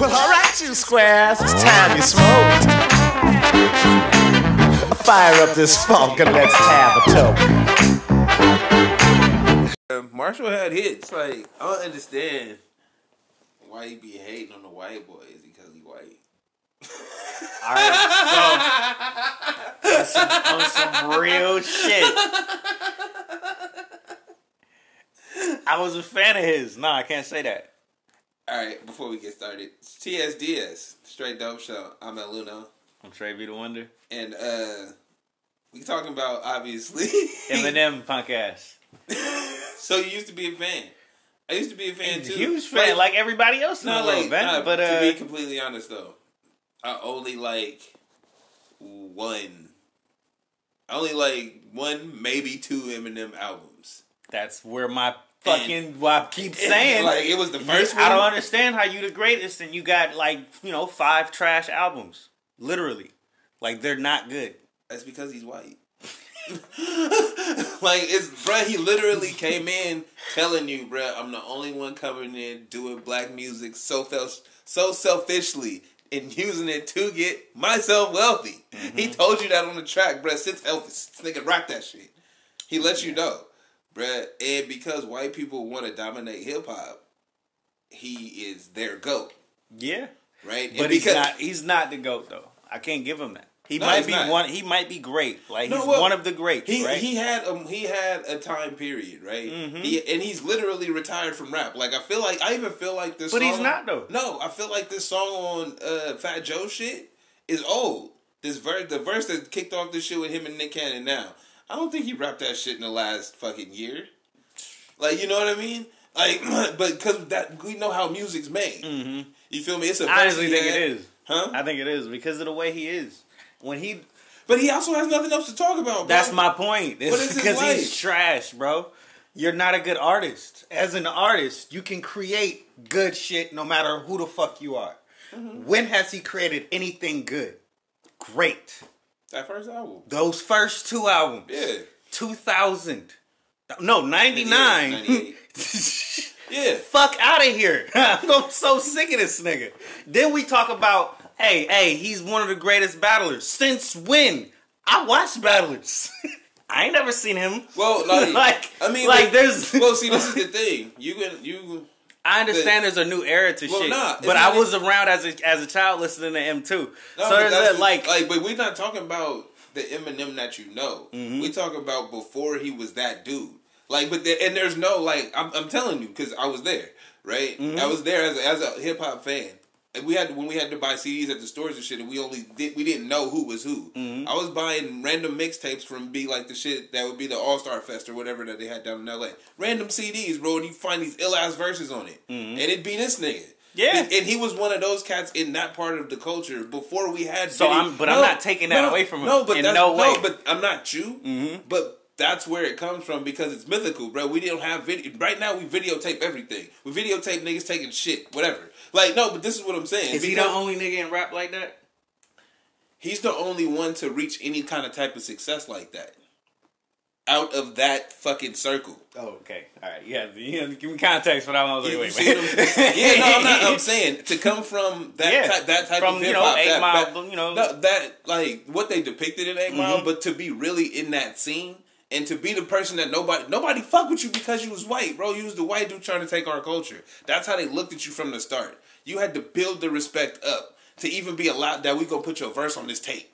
Well, alright, you squares, it's time you smoke. Fire up this funk and let's have a toke. Marshall had hits. Like I don't understand why he be hating on the white boys because he white. All right, so on some, on some real shit. I was a fan of his. No, I can't say that. All right, before we get started, it's TSDS, Straight Dope Show. I'm El Luno, I'm Trey B the Wonder. and uh we talking about obviously. Eminem punk ass. so you used to be a fan. I used to be a fan too. A huge fan, like, everybody else in no, world, like, man. nah, but to uh, be completely honest though, I only like one. I only like one, maybe two Eminem albums. that's where my fucking what I keep saying. like it was the first I don't understand how you the greatest and you got like you know five trash albums, literally. Like they're not good. That's because he's white. like it's bruh, he literally came in telling you, bruh, I'm the only one coming in doing black music so fel- so selfishly and using it to get myself wealthy. He mm-hmm. told you that on the track, bruh, since Elvis. This nigga rock that shit. He let you know. Bruh, and because white people want to dominate hip hop, he is their GOAT. Yeah, Right? But he's not. He's not the goat though. I can't give him that. He No, might be not. one. He might be great. Like No, he's well, one of the greats. He right? he had um he had a time period, right? Mhm. He and he's literally retired from rap. Like I feel like I even feel like this. But song, he's not, though. No, I feel like this song on uh, Fat Joe shit is old. This verse, the verse that kicked off this shit with him and Nick Cannon. Now, I don't think he rapped that shit in the last fucking year. Like you know what I mean? Like, but because that we know how music's made. Mhm. You feel me? It's a I honestly think had- it is. huh? I think it is because of the way he is. When he, But he also has nothing else to talk about. Bro. that's my point. It's What is his because he's trash, bro. You're not a good artist. As an artist, you can create good shit no matter who the fuck you are. Mm-hmm. When has he created anything good? Great. That first album. Those first two albums. Yeah. 2000. No, 99. 98. Yeah. Fuck out of here. I'm so sick of this nigga. Then we talk about, hey, hey, he's one of the greatest battlers. Since when? I watched battlers. I ain't never seen him. Well, like, like, I mean, like like, there's. well, see, this is the thing. You can you. I understand there's a new era to Well, shit, nah, but I was around as a as a child listening to M two. No, so there's that like, like, but we're not talking about the Eminem that you know. Mm-hmm. We talk about before he was that dude. Like, but there, and there's no like, I'm, I'm telling you because I was there, right? Mm-hmm. I was there as a, as a hip hop fan. And we had when we had to buy CDs at the stores and shit, and we only did we didn't know who was who. Mm-hmm. I was buying random mixtapes from be like the shit that would be the All Star Fest or whatever that they had down in L.A. Random CDs, bro, and you find these ill ass verses on it, and it'd be this nigga. Mm-hmm. Yeah. and, he was one of those cats in that part of the culture before we had. So video- I'm- but I'm not taking that away from him. No, but In no way. but I'm not you. Mhm. But that's where it comes from because it's mythical, bro. We don't have video right now. We videotape everything. We videotape niggas taking shit, whatever. Like no, but this is what I'm saying. is he the only nigga in rap like that? He's the only one to reach any kind of type of success like that. Out of that fucking circle. Oh, okay. All right. Yeah. You know, give me context for that one. I was like, You- you wait, see wait. I'm yeah, no, I'm not. I'm saying to come from that Yeah. type, that type From, of you hip know, hop, Eight that, Mile, that- you know. no, that like what they depicted in 8 Mile, Mhm. but to be really in that scene and to be the person that nobody nobody fuck with you because you was white, bro. You was the white dude trying to take our culture. That's how they looked at you from the start. You had to build the respect up to even be allowed that we gonna put your verse on this tape.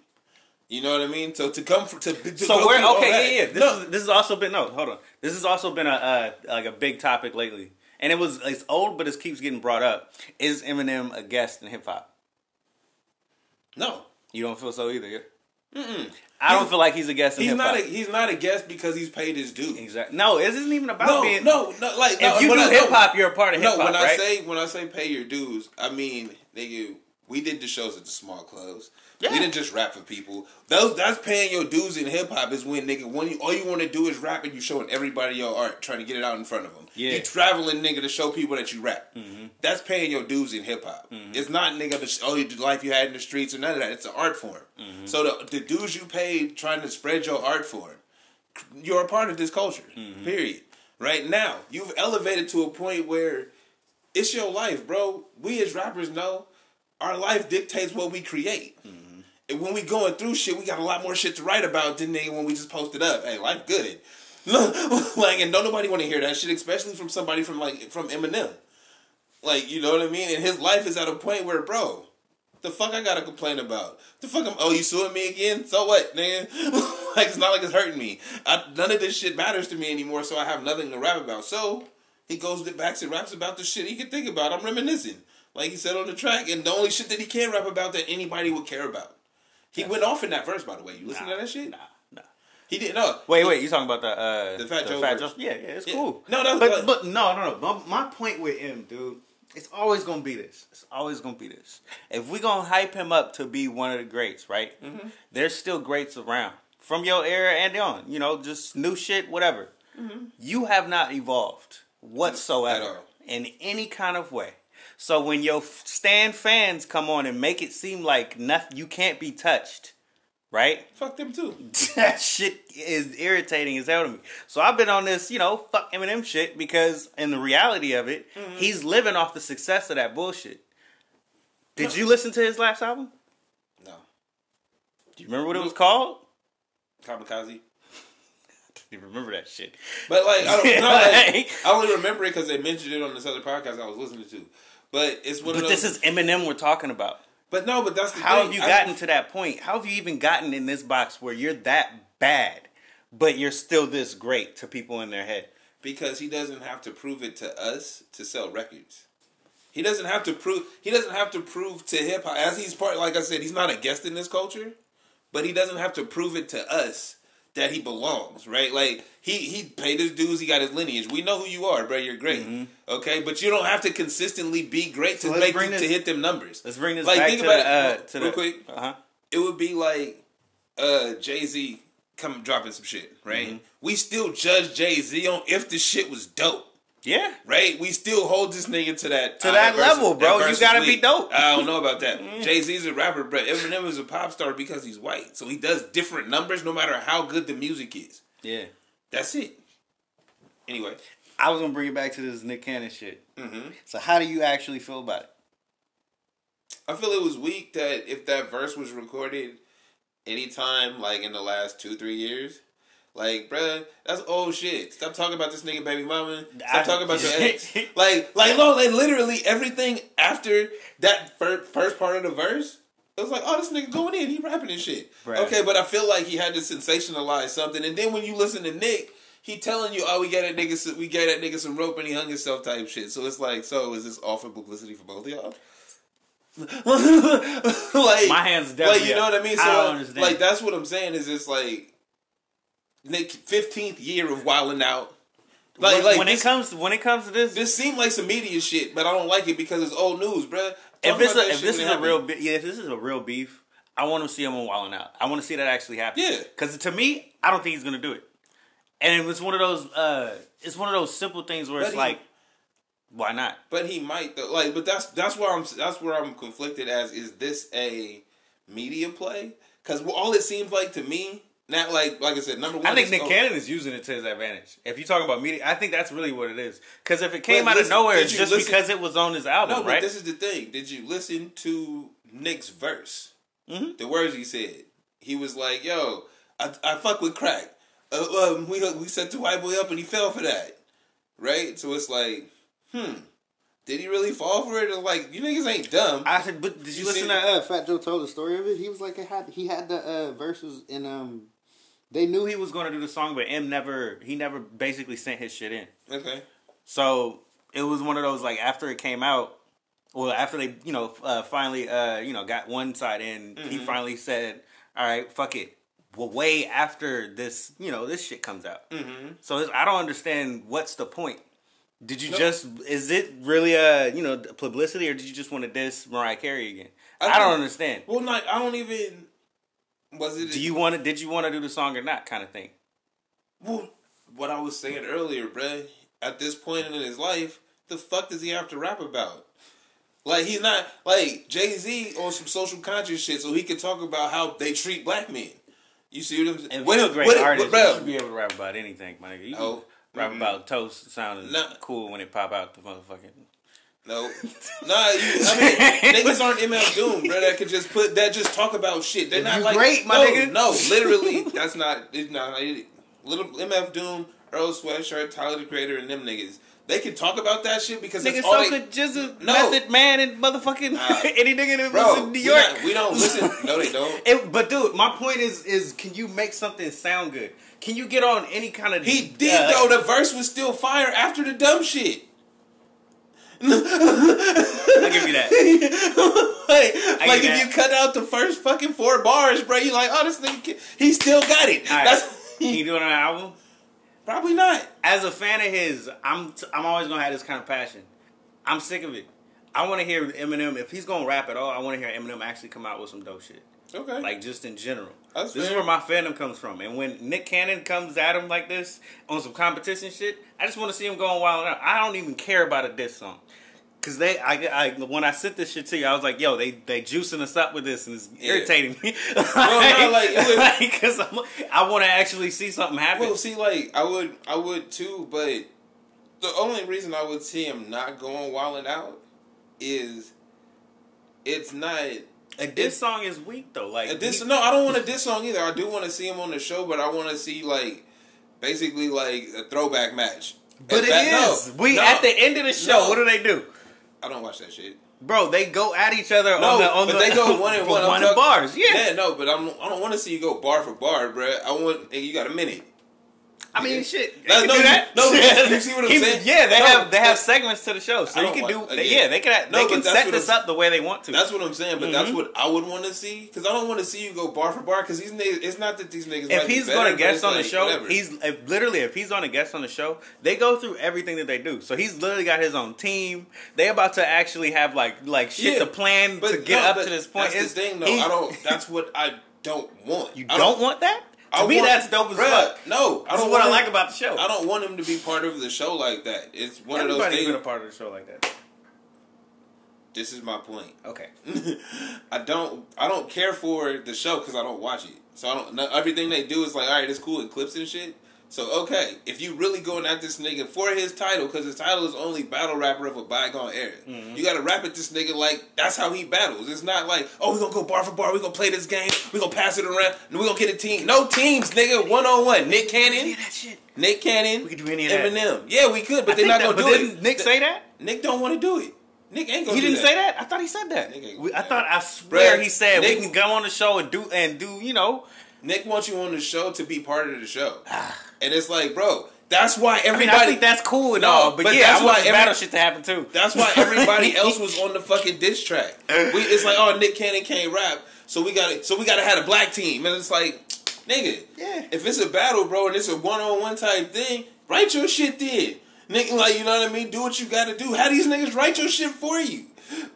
You know what I mean? So to come from to, to So we're okay. Yeah, yeah. This, no, is, this has also been no. Hold on. This has also been a uh, like a big topic lately, and it was it's old, but it keeps getting brought up. Is Eminem a guest in hip hop? no. You don't feel so either. Yeah? I don't feel like he's a guest in He's hip not a he's not a guest because he's paid his due. Exactly. No, it isn't even about No, being. no, no. Like no, If you do hip hop, you're a part of hip No, hop, when I say when I say pay your dues, I mean nigga, we did the shows at the small clubs. Yeah. We didn't just rap for people. Those that's paying your dues in hip hop is when nigga when you all you want to do is rap and you showing everybody your art, trying to get it out in front of them. Yeah. You traveling nigga to show people that you rap. Mm-hmm. That's paying your dues in hip hop. It's not nigga the the life you had in the streets or none of that. It's an art form. Mm-hmm. So the the dues you paid trying to spread your art form, you're a part of this culture. Mm-hmm. Period. Right now, you've elevated to a point where it's your life, bro. We as rappers know our life dictates what we create. Mm-hmm. And when we going through shit, we got a lot more shit to write about than they when we just posted up. Hey, life good. like, and don't nobody want to hear that shit, especially from somebody from like from Eminem. Like, you know what I mean? And his life is at a point where, bro, the fuck I gotta complain about? The fuck I'm oh you suing me again? So what, nigga? like it's not like it's hurting me. I, none of this shit matters to me anymore, so I have nothing to rap about. So he goes back and raps about the shit he can think about. I'm reminiscing, like he said on the track, and the only shit that he can rap about that anybody would care about. He went off in that verse, by the way. You listen Nah, to that shit? Nah, nah. He didn't know. Wait, wait. You talking about the uh, The Fat Joe verse. Joe? Yeah, yeah. It's Yeah. cool. No, was but, like- but no, no, no. My, my point with him, dude, it's always gonna be this. It's always gonna be this. If we gonna hype him up to be one of the greats, right? Mm-hmm. There's still greats around from your era and on. You know, just new shit, whatever. You have not evolved whatsoever in any kind of way. So when your stand fans come on and make it seem like nothing, you can't be touched, right? Fuck them too. that shit is irritating as hell to me. So I've been on this, you know, fuck Eminem shit because in the reality of it, Mm-hmm. he's living off the success of that bullshit. Did you listen to his last album? No. Do you remember what it was called? Kamikaze. You remember that shit? But like, I don't know. Like, Like- I only remember it because they mentioned it on this other podcast I was listening to. But it's one But those. this is Eminem we're talking about. But no, but that's the How thing. have you I- gotten to that point? How have you even gotten in this box where you're that bad, but you're still this great to people in their head? because he doesn't have to prove it to us to sell records. He doesn't have to prove. He doesn't have to prove to hip hop as he's part. Like I said, he's not a guest in this culture, but he doesn't have to prove it to us that he belongs. Right? Like he he paid his dues. He got his lineage. We know who you are, bro. You're great. Okay, but you don't have to consistently be great to Mm-hmm. So make bring to hit them numbers. Let's bring this Like, back think to about the, uh, it, to real the, quick. Uh-huh. it would be like uh Jay Z come dropping some shit, right? Mm-hmm. We still judge Jay Z on if the shit was dope, Yeah. right? We still hold this nigga to that To that verse- level, bro. that You gotta be dope. I don't know about that. Jay Z's a rapper, but Eminem is a pop star because he's white, so he does different numbers no matter how good the music is. Yeah. That's it. Anyway, I was gonna bring it back to this Nick Cannon shit. Mhm. So how do you actually feel about it? I feel it was weak that if that verse was recorded anytime, like in the last two, three years, like, bruh, that's old shit. Stop talking about this nigga baby mama. Stop I- talking about your ex. like, like, no, like, literally everything after that fir- first part of the verse, it was like, oh, this nigga going in, he rapping and shit. Right. Okay, but I feel like he had to sensationalize something, and then when you listen to Nick. He telling you, oh, we got that nigga, some, we gave that nigga some rope and he hung himself type shit. So it's like, so is this all for publicity for both of y'all? like My hands like definitely you know what I mean. I So don't like, understand. like that's what I'm saying is it's like Nick fifteenth year of wilding out. Like when, like when this, it comes when it comes to this, this seemed like some media shit, but I don't like it because it's old news, bruh. if this a, if this is a real be- yeah, if this is a real beef, I want to see him on Wildin' Out. I want to see that actually happen. Yeah. because to me, I don't think he's gonna do it. And it's one of those. uh It's one of those simple things where But it's he- like, why not? But he might though. Like, but that's that's where I'm that's where I'm conflicted. As is this a media play? Because all it seems like to me, not like like I said, number one. I think is- Nick oh, Cannon is using it to his advantage. If you talk about media, I think that's really what it is. Because if it came But out of nowhere, it's just listen- because it was on his album, No, but right? this is the thing. Did you listen to Nick's verse? Mhm. The words he said. He was like, "Yo, I, I fuck with crack. Uh, um, we we set the white boy up and he fell for that, right? So it's like, hmm, did he really fall for it? It's like you niggas ain't dumb. I said, but did you, You listen see- to? Uh, Fat Joe told the story of it. He was like, it had he had the uh, verses in um. They Knew he was going to do the song, but M never. He never basically sent his shit in. okay, So it was one of those like after it came out, well after they you know uh, finally uh, you know got one side in, he finally said, "All right, fuck it." Well, way after this, you know, this shit comes out. mm-hmm. So it's, I don't understand what's the point. Did you No. just is it really a you know publicity or did you just want to diss Mariah Carey again? I I, don't understand. well, like I don't even. Was it? Do you want to? Did you want to do the song or not? Kind of thing. Well, what I was saying earlier, bruh, at this point in his life, the fuck does he have to rap about? Like he's not like Jay Z on some social conscious shit, so he can talk about how they treat black men. You see what I'm saying? And you're a great what- artist, you should be able to rap about anything, my nigga. You Oh, rap mhm. about toast sounding Nah. cool when it pop out the motherfucking No, nah. You, I mean, niggas aren't MF Doom, bro. That could just put that just talk about shit. They're not you like great, my no, nigga. No, literally, that's not. It's not. It, little MF Doom, Earl Sweatshirt, Tyler the Creator, and them niggas. They can talk about that shit because Nigga, it's all so they, could Jizza, No. Method Man, and motherfucking Nah. any nigga that bro. was in New we York. not- we don't listen. No, they don't. It, but dude, my point is, is can you make something sound good? Can you get on any kind of? He did uh, though. The verse was still fire after the dumb shit. I'll give you that. like, like if that. you cut out the first fucking four bars, bro, you like, oh, this nigga, he still got it. All. That's Can you do it on an album? probably not. As a fan of his, I'm t- I'm always gonna have this kind of passion. I'm sick of it. I want to hear Eminem. If he's gonna rap at all, I want to hear Eminem actually come out with some dope shit. Okay, Like just in general. That's this is where my fandom comes from. And when Nick Cannon comes at him like this on some competition shit, I just want to see him going wild out. I don't even care about a diss song. Cause they, I, I, when I sent this shit to you, I was like, "Yo, they, they juicing us up with this, and it's Yeah. irritating me." no, like, it was- like, cause I'm, I want to actually see something happen. well, see, like I would, I would too, but the only reason I would see him not going wilding out is it's not. A diss song is weak though. Like A diss, he- no, I don't want a diss song either. I do want to see him on the show, but I want to see like basically like a throwback match. but At it that- is. no, we no, at the end of the show. No. What do they do, I don't watch that shit. bro? They go at each other No, on the on but the they go one and for one. One talk- bars. Yeah. yeah, no, but I'm, I don't want to see you go bar for bar, bruh. I want nigga, you got a minute. I mean, Yeah. shit. They No, can no, do that. no, you- see what I'm saying? Yeah, they No, have they have segments to the show, so you can do. want- they- again. yeah, they can. No, they can set this I'm- up the way they want to. That's what I'm saying, but Mm-hmm. that's what I would want to see because I don't want to see you go bar for bar because these niggas. It's not that these niggas. if be he's better, going to guest on the show, whatever. he's if, literally if he's on a guest on the show, they go through everything that they do. So he's literally got his own team. They about to actually have like like shit Yeah, to plan to get no, up to this point. That's the thing, though. I don't. That's what I don't want. You don't, want that? To I me, want- that's dope as Bruh, fuck. No, I This don't is what I like about the show. I don't want him to be part of the show like that. It's one of those Everybody's things. been a part of the show like that. this is my point. Okay. I don't I don't care for the show because I don't watch it. So I don't. No, everything they do is like, all right, it's cool, it clips and shit. So okay, if you really going at this nigga for his title, because his title is only battle rapper of a bygone era, Mm-hmm. you got to rap at this nigga like that's how he battles. It's not like, oh, we gonna go bar for bar, we gonna play this game, we gonna pass it around, and we gonna get a team. No teams, nigga, one on one. Nick Cannon, that shit. Nick Cannon, We could do any of that. Eminem. Yeah, we could, but I they're not that- gonna do didn't it. Nick say that? Nick don't want to do it. Nick ain't gonna. Do it. He didn't say that. I thought he said that. Nick ain't We- I thought. I swear Bruh, he said Nick- we can go on the show and do and do. You know, Nick wants you on the show to be part of the show, and it's like, bro, that's why I mean, everybody. I think that's cool and No, all, but, but yeah, that's I want why every- battle shit to happen too. That's why everybody else was on the fucking diss track. We, it's like, oh, Nick Cannon can't rap, so we got to so we got to have a black team, and it's like, nigga, Yeah. if it's a battle, bro, and it's a one on one type thing, write your shit then. Nigga, like you know what I mean? Do what you got to do. Have these niggas write your shit for you.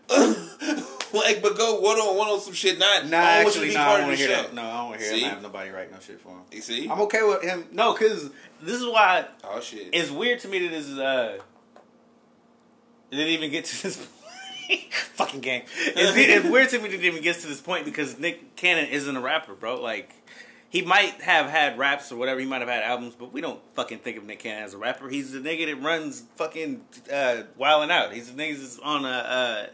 like, but go one on one on some shit. Not, Nah, I don't want you to actually, no, I don't want to hear show. that. No, I don't want to hear See? him have nobody write no shit for him. You see? I'm okay with him. No, because this is why oh shit. it's weird to me that this is uh it didn't even get to this fucking game. It's, it's weird to me that it even gets to this point because Nick Cannon isn't a rapper, bro. Like he might have had raps or whatever. He might have had albums, but we don't fucking think of Nick Cannon as a rapper. He's the nigga that runs fucking uh, Wildin' Out. He's the nigga that's on a uh,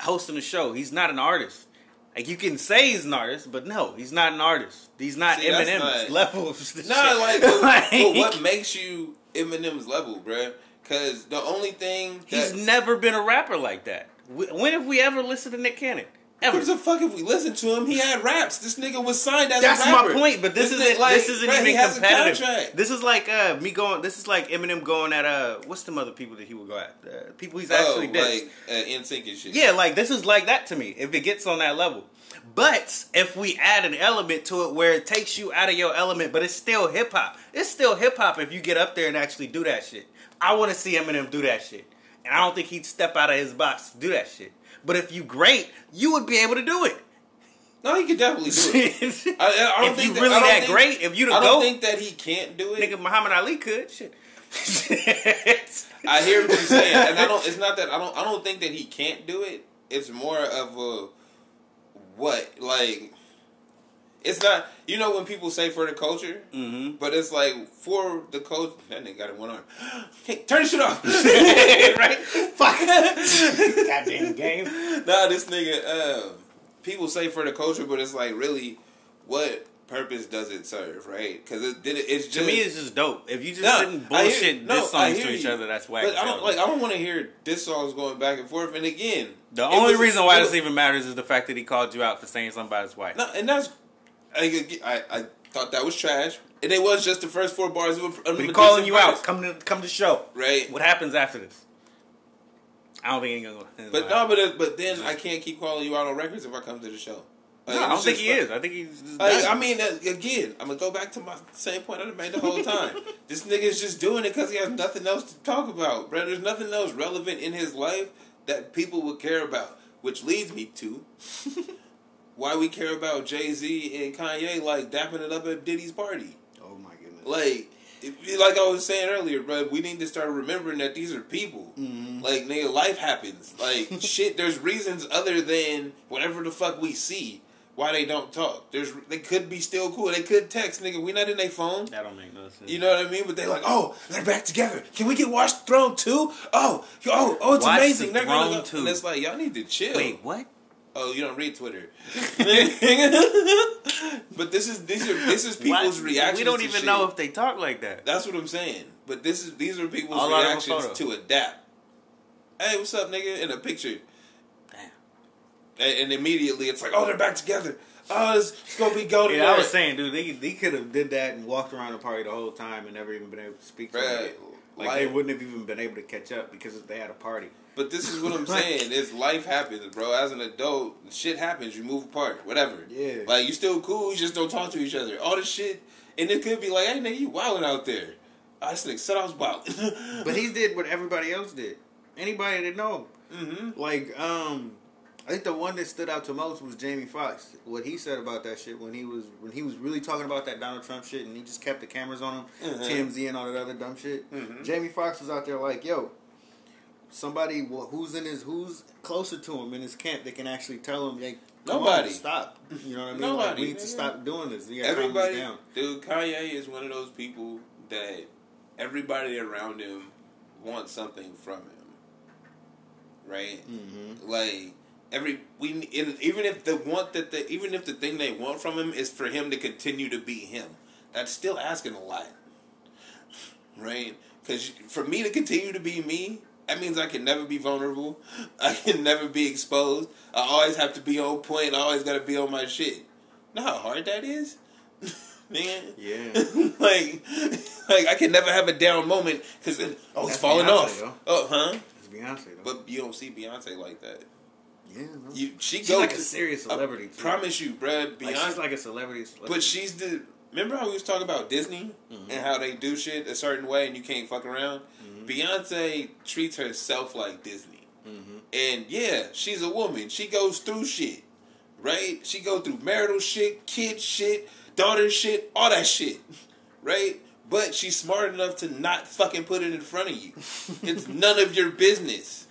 hosting a show. He's not an artist. Like you can say he's an artist, but no, he's not an artist. He's not See, Eminem's not- level. Of this Nah, like, Like, but what makes you Eminem's level, bruh? Because the only thing He's never been a rapper like that. When have we ever listened to Nick Cannon? Ever. the fuck if we listen to him? He had raps. This nigga was signed as That's a rapper. That's my point, but this, This isn't like, this isn't he even competitive. This is like uh, me going. This is like Eminem going at uh, what's the other people that he would go at? Uh, people he's Oh, actually dissed. like uh, NSYNC and shit. Yeah, like this is like that to me. If it gets on that level, but if we add an element to it where it takes you out of your element, but it's still hip hop. It's still hip hop if you get up there and actually do that shit. I want to see Eminem do that shit, and I don't think he'd step out of his box to do that shit. But if you great, you would be able to do it. no, he could definitely do it. I, I- don't if think you that, really I don't that think- great, if you the I don't goat, think that he can't do it. nigga Muhammad Ali could. Shit. I hear what you're saying, and I don't. It's not that I don't. I don't think that he can't do it. It's more of a what like It's not. You know when people say for the culture, Mm-hmm. but it's like for the culture. That nigga got it in one arm. Hey, turn the shit off. right? Fuck. Goddamn game. Nah, this nigga. Um, people say for the culture, but it's like really, what purpose does it serve? Right? Because it did. It, it's just To me, it's just dope. If you just sitting I hear- bullshit no, diss songs to each you. other, that's whack. But I don't like. I don't want to hear diss songs going back and forth. And again, The only was- reason why it this even matters is the fact that he called you out for saying somebody's wife. No, and that's I, I, I thought that was trash, and it was just the first four bars of, a, of calling you out. Come to come to show. right? What happens after this? I don't think he gonna. go. But no, but but then I can't keep calling you out on records if I come to the show. Like, No, I don't think he is. I think he's. Like. I mean, uh, again, I'm gonna go back to my same point I made the whole time. this nigga's just doing it because he has nothing else to talk about, bro. There's nothing else relevant in his life that people would care about, which leads me to why we care about Jay Z and Kanye like dapping it up at Diddy's party. Oh my goodness. Like, if- like I was saying earlier, bro, we need to start remembering that these are people. Mm-hmm. Like, nigga, life happens. Like, shit, there's reasons other than whatever the fuck we see why they don't talk. There's They could be still cool. They could text, nigga. We not in their phone. that don't make no sense. You know what I mean? But they like, oh, they're back together. Can we get Watch the Throne too? Oh, oh, oh, it's Watch amazing. the They're gonna Throne go- 2. And it's like, y'all need to chill. Wait, what? Oh, you don't read Twitter. but this is these are this is people's reactions. We don't even know if they talk like that. That's what I'm saying. But this is these are people's All out of a reactions to adapt. Hey, what's up, nigga? In a picture, Damn. and, and immediately it's like, oh, they're back together. Oh, it's, it's gonna be go Yeah, I was saying, dude, they they could have did that and walked around the party the whole time and never even been able to speak to Bruh, them. Like they wouldn't have even been able to catch up because they had a party. But this is what I'm saying. Is life happens, bro. As an adult, shit happens. You move apart, whatever. Yeah. Like you still cool. You just don't talk to each other. All this shit, and it could be like, hey, nigga, you wilding out there. I just think said I was wilding. But he did what everybody else did. Anybody that know him. mm-hmm. Like, um, I think the one that stood out to most was Jamie Foxx. What he said about that shit when he was when he was really talking about that Donald Trump shit, and he just kept the cameras on him, Mhm. TMZ and all that other dumb shit. Mhm. Jamie Foxx was out there like, yo, somebody wh- who's in his who's closer to him in his camp that can actually tell him, hey, come Nobody. on, stop. You know what I mean? Nobody, Like, we need to nigga. stop doing this. You gotta calm this Everybody, down. dude, Kanye is one of those people that everybody around him wants something from him. Right? Mm-hmm. Like every we in, even if the want that the even if the thing they want from him is for him to continue to be him, that's still asking a lot. Right? Because for me to continue to be me, that means I can never be vulnerable. I can never be exposed. I always have to be on point. I always got to be on my shit. Know how hard that is, man. Yeah. like, like I can never have a down moment because oh, it's falling Beyonce, off. though. Oh, huh? It's Beyonce though. But you don't see Beyonce like that. yeah, no. You, she she's like a serious I celebrity. too. promise you, bruh, Like, she's like a celebrity. celebrity. but she's the. Remember how we was talking about Disney Mm-hmm. and how they do shit a certain way and you can't fuck around. Mm-hmm. Beyonce treats herself like Disney, Mhm. and yeah, she's a woman. She goes through shit, right? She go through marital shit, kid shit, daughter shit, all that shit, right? But she's smart enough to not fucking put it in front of you. it's none of your business.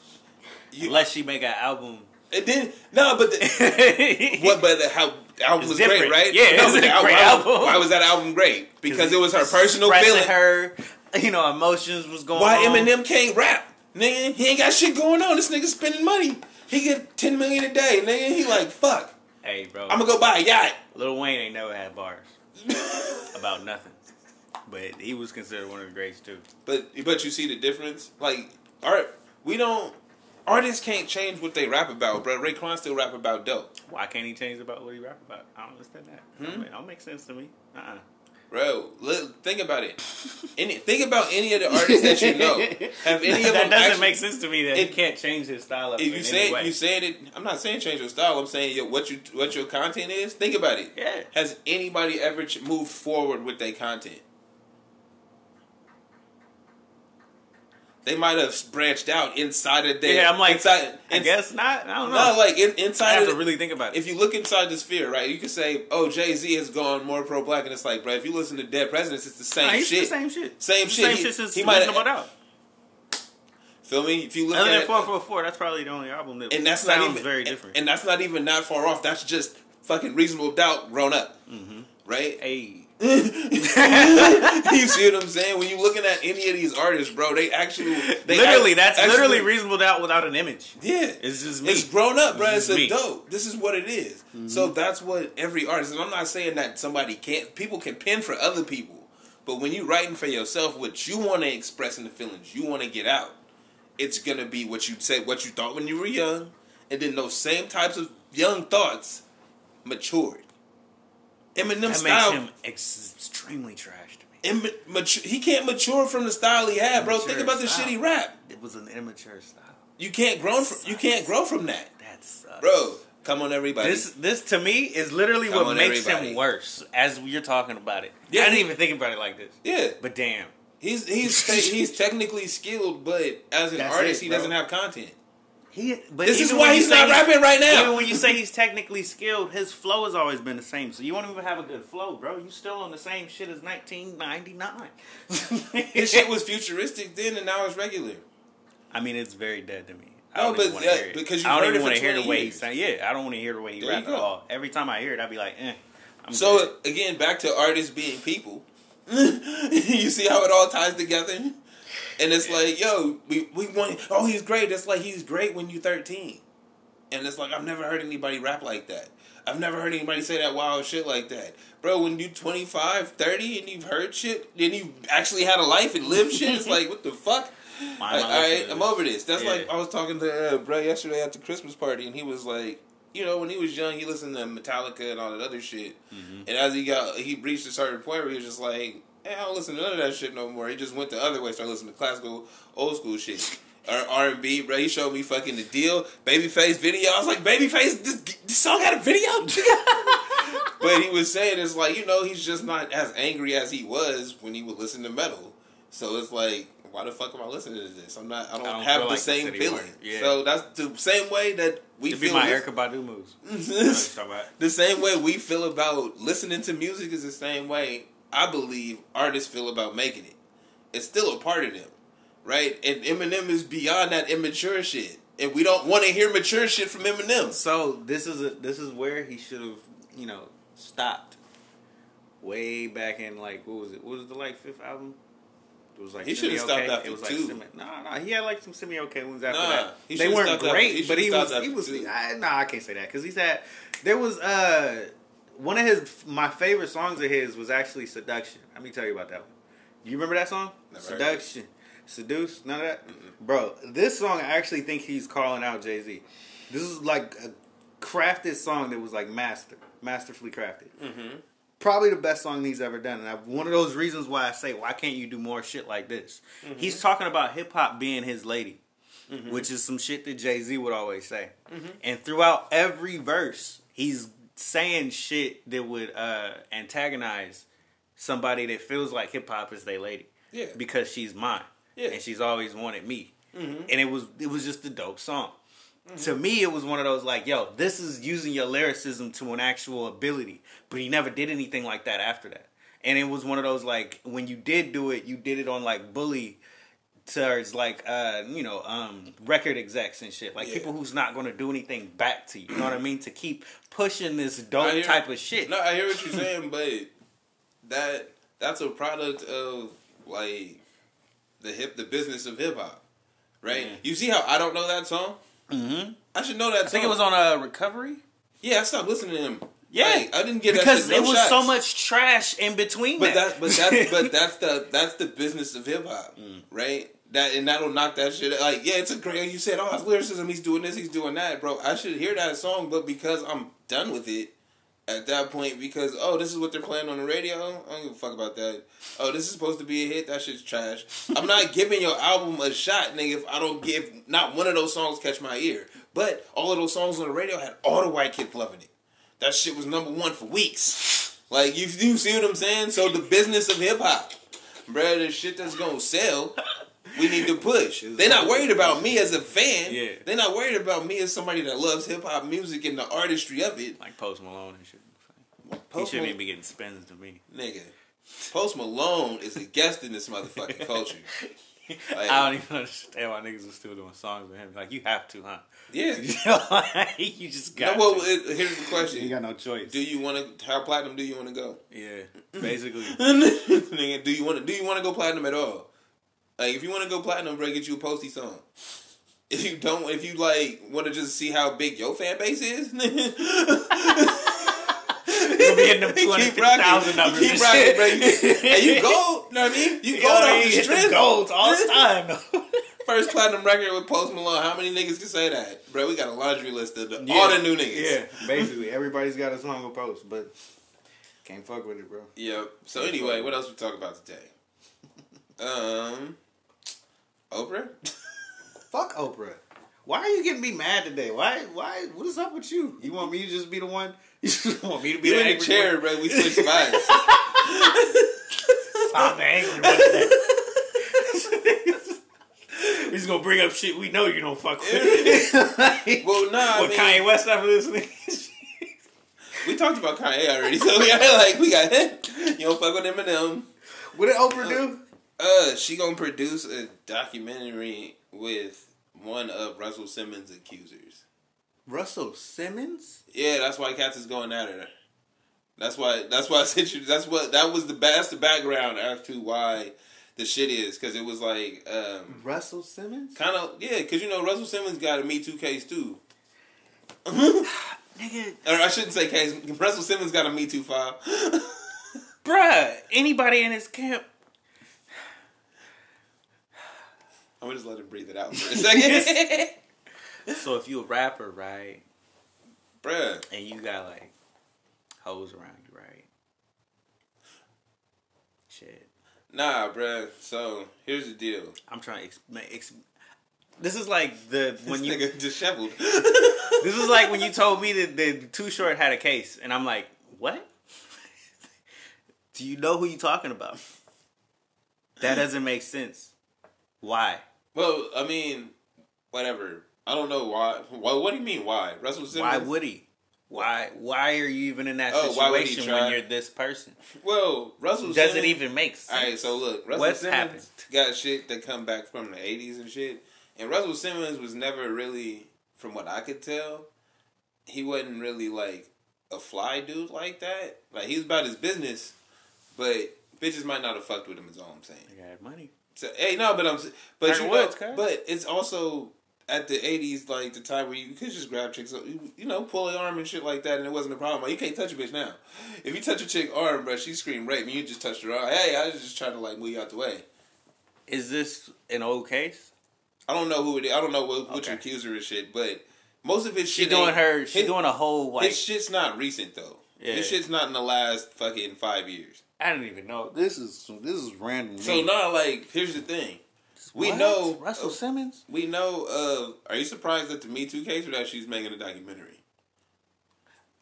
You, Unless she make an album. and then no, but the, what? But the, how the album was different. great, right? Yeah, no, it's but a great why, album. Why was that album great? Because it was her personal feeling. Her, you know, emotions was going. Why on. Eminem can't rap? Nigga, he ain't got shit going on. This nigga spending money. He get ten million a day. Nigga, he like fuck. Hey, bro. I'm gonna go buy a yacht. Lil Wayne ain't never had bars about nothing, but he was considered one of the greats too. But but you see the difference. Like art, we don't. Artists can't change what they rap about, bro. Raekwon still rap about dope, Why can't he change about what he rap about? I don't understand that. Hmm? I mean, don't make sense to me. Uh. uh bro. Li- think about it. Any think about any of the artists that you know. Have any of that them doesn't actually, make sense to me that he can't change his style up If you say you saying it, I'm not saying change your style. I'm saying your, what you what your content is. Think about it. Yeah. Has anybody ever ch- moved forward with their content? They might have branched out inside of their. yeah, I'm like, inside. I ins- guess not. I don't know. No, like in, I have of to really think about it. if you look inside the sphere, right, you could say, "Oh, Jay Z has gone more pro black," and it's like, bro, if you listen to Dead Presidents, it's the same Nah, shit. the same shit. Same shit. Same He- shit since he might- Reasonable Doubt. Feel me? If you look Other at than four four four, that's probably the only album that and that's sounds not even very different. And that's not even that far off. That's just fucking reasonable doubt grown up, Mm-hmm. right? Hey, you see what I'm saying? When you looking at any of these artists, bro, they actually they literally, act- that's actually- literally reasonable doubt without an image. Yeah, It's just me. It's grown up, bro. It's It's just me. This is what it is. Mm-hmm. So that's what every artist. And I'm not saying that somebody can't. People can pen for other people, but when you writing for yourself, what you want to express in the feelings you want to get out, it's gonna be what you said, what you thought when you were young, and then those same types of young thoughts matured. Eminem That style. makes him ex- extremely trash to me. Im- mature, he can't mature from the style he had, bro. Think about the style. shit he rap. It was an immature style. You can't grow from. You can't grow from that, That sucks. bro. Come on, everybody. This this to me is literally Come what makes everybody. him worse as you're talking about it. Yeah, I didn't he- even think about it like this. yeah, But damn. He's he's te- he's technically skilled, but as an That's artist, it, he doesn't have content. He, but This is why you he's not rapping right now. Even when you say he's technically skilled, his flow has always been the same. So you won't even have a good flow, bro. You still on the same shit as 1999. His shit was futuristic then, and now it's regular. I mean, it's very dead to me. No, I don't but even hear it. because you've I don't heard even want to hear the 20 way he years. sound. Yeah, I don't want to hear the way he There rap at all. Every time I hear it, I'd be like, eh. I'm So good. again, back to artists being people. you see how it all ties together, and it's like, yo, we we want. Oh, he's great. It's like he's great when you're 13, and it's like I've never heard anybody rap like that. I've never heard anybody say that wild shit like that. Bro, when you 25, 30, and you've heard shit, then you actually had a life and lived shit, it's like, what the fuck? My Like, all right, I'm over this. That's Yeah. like I was talking to uh, bro yesterday at the Christmas party, and he was like, you know, when he was young, he listened to Metallica and all that other shit. Mm-hmm. And as he got, he reached a certain point where he was just like, hey, I don't listen to none of that shit no more. He just went the other way, started listening to classical, old school shit. Or R and B, bro. He showed me fucking the deal, Babyface video. I was like, Babyface, this, this song had a video. but he was saying it's like you know he's just not as angry as he was when he would listen to metal. So it's like, why the fuck am I listening to this? I'm not. I don't, I don't have the like same feeling. Yeah. So that's the same way that we It'd be feel. my this- Erykah Badu moves. You know what I'm talking about? the same way we feel about listening to music is the same way I believe artists feel about making it. It's still a part of them, right? And Eminem is beyond that immature shit, and we don't want to hear mature shit from Eminem. So this is a, this is where he should have you know stopped. Way back in like what was it? What was the like fifth album? It was like He should've Semi-Okay. stopped after It was like two. semi, nah, nah. He had like some semi okay ones after Nah, that. he They weren't stopped after- great, he but he was he was. I, nah, I can't say that because he's had. There was uh one of his my favorite songs of his was actually Seduction. Let me tell you about that one. Do you remember that song? Never heard of it. Seduction, Seduce, none of that, bro. This song I actually think he's calling out Jay Z. This is like a crafted song that was like master, masterfully crafted. Mm-hmm. Probably the best song he's ever done, and I, one of those reasons why I say, why can't you do more shit like this? Mm-hmm. He's talking about hip hop being his lady, which is some shit that Jay Z would always say. Mm-hmm. And throughout every verse, he's saying shit that would uh, antagonize somebody that feels like hip hop is their lady. Yeah. because she's mine, Yeah. and she's always wanted me. Mm-hmm. And it was it was just a dope song. To me, it was one of those like, yo, this is using your lyricism to an actual ability. But he never did anything like that after that. And it was one of those like, when you did do it, you did it on like bully towards like uh you know um record execs and shit like Yeah. people who's not going to do anything back to you you know what i mean to keep pushing this dope hear- type of shit No, I hear what you're saying, but that that's a product of like the hip, the business of hip hop, right? You see how I don't know that song? mm-hmm. I should know that. Song. I think it was on a uh, recovery Yeah, I stopped listening to him. Yeah, Like, I didn't get that because no it was shots. so much trash in between. But that, that, but that, but that's the that's the business of hip hop, Mm. right? That and that'll knock that shit. Like, yeah, it's a great. You said, oh, it's lyricism. He's doing this. He's doing that, bro. I should hear that song, but because I'm done with it at that point, because oh, this is what they're playing on the radio. I don't give a fuck about that. Oh, this is supposed to be a hit. That shit's trash. I'm not giving your album a shot, nigga. If I don't give not one of those songs catch my ear, but all of those songs on the radio had all the white kids loving it. That shit was number one for weeks. Like you, you see what I'm saying? So the business of hip hop, bro, the shit that's gonna sell, we need to push. They're not worried about me as a fan. Yeah. They're not worried about me as somebody that loves hip hop music and the artistry of it. like Post Malone and shit. He Post shouldn't Mal- even be getting spins to me. nigga. Post Malone is a guest in this motherfucking culture. Like, I don't even understand why niggas are still doing songs with him. Like you have to, huh? yeah. You, know, like, you just No, got. well, it, here's the question: you got no choice. Do you want to? How platinum do you want to go? yeah, basically. Nigga, do you want to? Do you want to go platinum at all? Like, if you want to go platinum, bro, get you a posty song. If you don't, if you like want to just see how big your fan base is, You'll be getting them Keep 250,000 numbers. Keep and rocking, bro. You, and you gold. Know what I mean? You You gold know, off you the hit strength. the golds all the time. First platinum record with Post Malone. How many niggas can say that, bro? We got a laundry list of the, Yeah. all the new niggas. Yeah, basically everybody's got a song with post, but can't fuck with it, bro. Yep. So anyway, what else we talk about today? Um, Oprah. Fuck Oprah. Why are you getting me mad today? Why? Why? What is up with you? You want me to just be the one? You just want me to be You the in the angry chair, one? bro. We switched sides. I'm the angry one today. We just gonna bring up shit we know you don't fuck with. well, nah. I What mean, Kanye West after listening? we talked about Kanye already, so we got like we got you don't fuck with Eminem. What did Oprah do? Uh, she gonna produce a documentary with one of Russell Simmons' accusers. Russell Simmons? Yeah, that's why Cats is going at her. That's why. That's why I sent you. That's what. That was the that's the background as to why the shit is because it was like um, Russell Simmons? kind of yeah because you know Russell Simmons got a Me Too case too. Nigga, Or I shouldn't say case. Russell Simmons got a Me Too file. bruh, anybody in his camp. I'm gonna just let him breathe it out for a second, So if you a rapper, right, bruh. and you got like hoes around you, right? Shit. Nah, bruh. So here's the deal. I'm trying to explain. ex- This is like the when this you. nigga disheveled. This is like when you told me that the Too Short had a case, and I'm like, what? Do you know who you talking about? That doesn't make sense. Why? well, I mean, whatever. I don't know why. Well, what do you mean why? Russell Simmons. Why would he? Why? Why are you even in that Oh, why would he situation when you're this person? Well, Russell Simmons Does Simmons. it even make sense? All right, so look, Russell What's Simmons happened? got shit that come back from the '80s and shit, and Russell Simmons was never really, from what I could tell, he wasn't really like a fly dude like that. Like he was about his business, but bitches might not have fucked with him. Is all I'm saying. He had money. So, hey, no, but I'm, but Tiger you Woods, know, cuz. but it's also at the '80s, like the time where you could just grab chicks, you, you know, pull her arm and shit like that, and it wasn't a problem. Like, you can't touch a bitch now. If you touch a chick arm, bro, she scream rape, and you just touched her arm. Hey, I was just trying to like move you out the way. Is this an old case? I don't know who it is. I don't know what, which Okay. accuser is shit, but most of his She shit doing her. She his, doing a whole like. his shit's not recent though. Yeah. His shit's not in the last fucking five years. I didn't even know. This is this is random. So now, like, here's the thing. we What? know- Russell uh, Simmons. We know. Uh, are you surprised that the Me Too case or that she's making a documentary?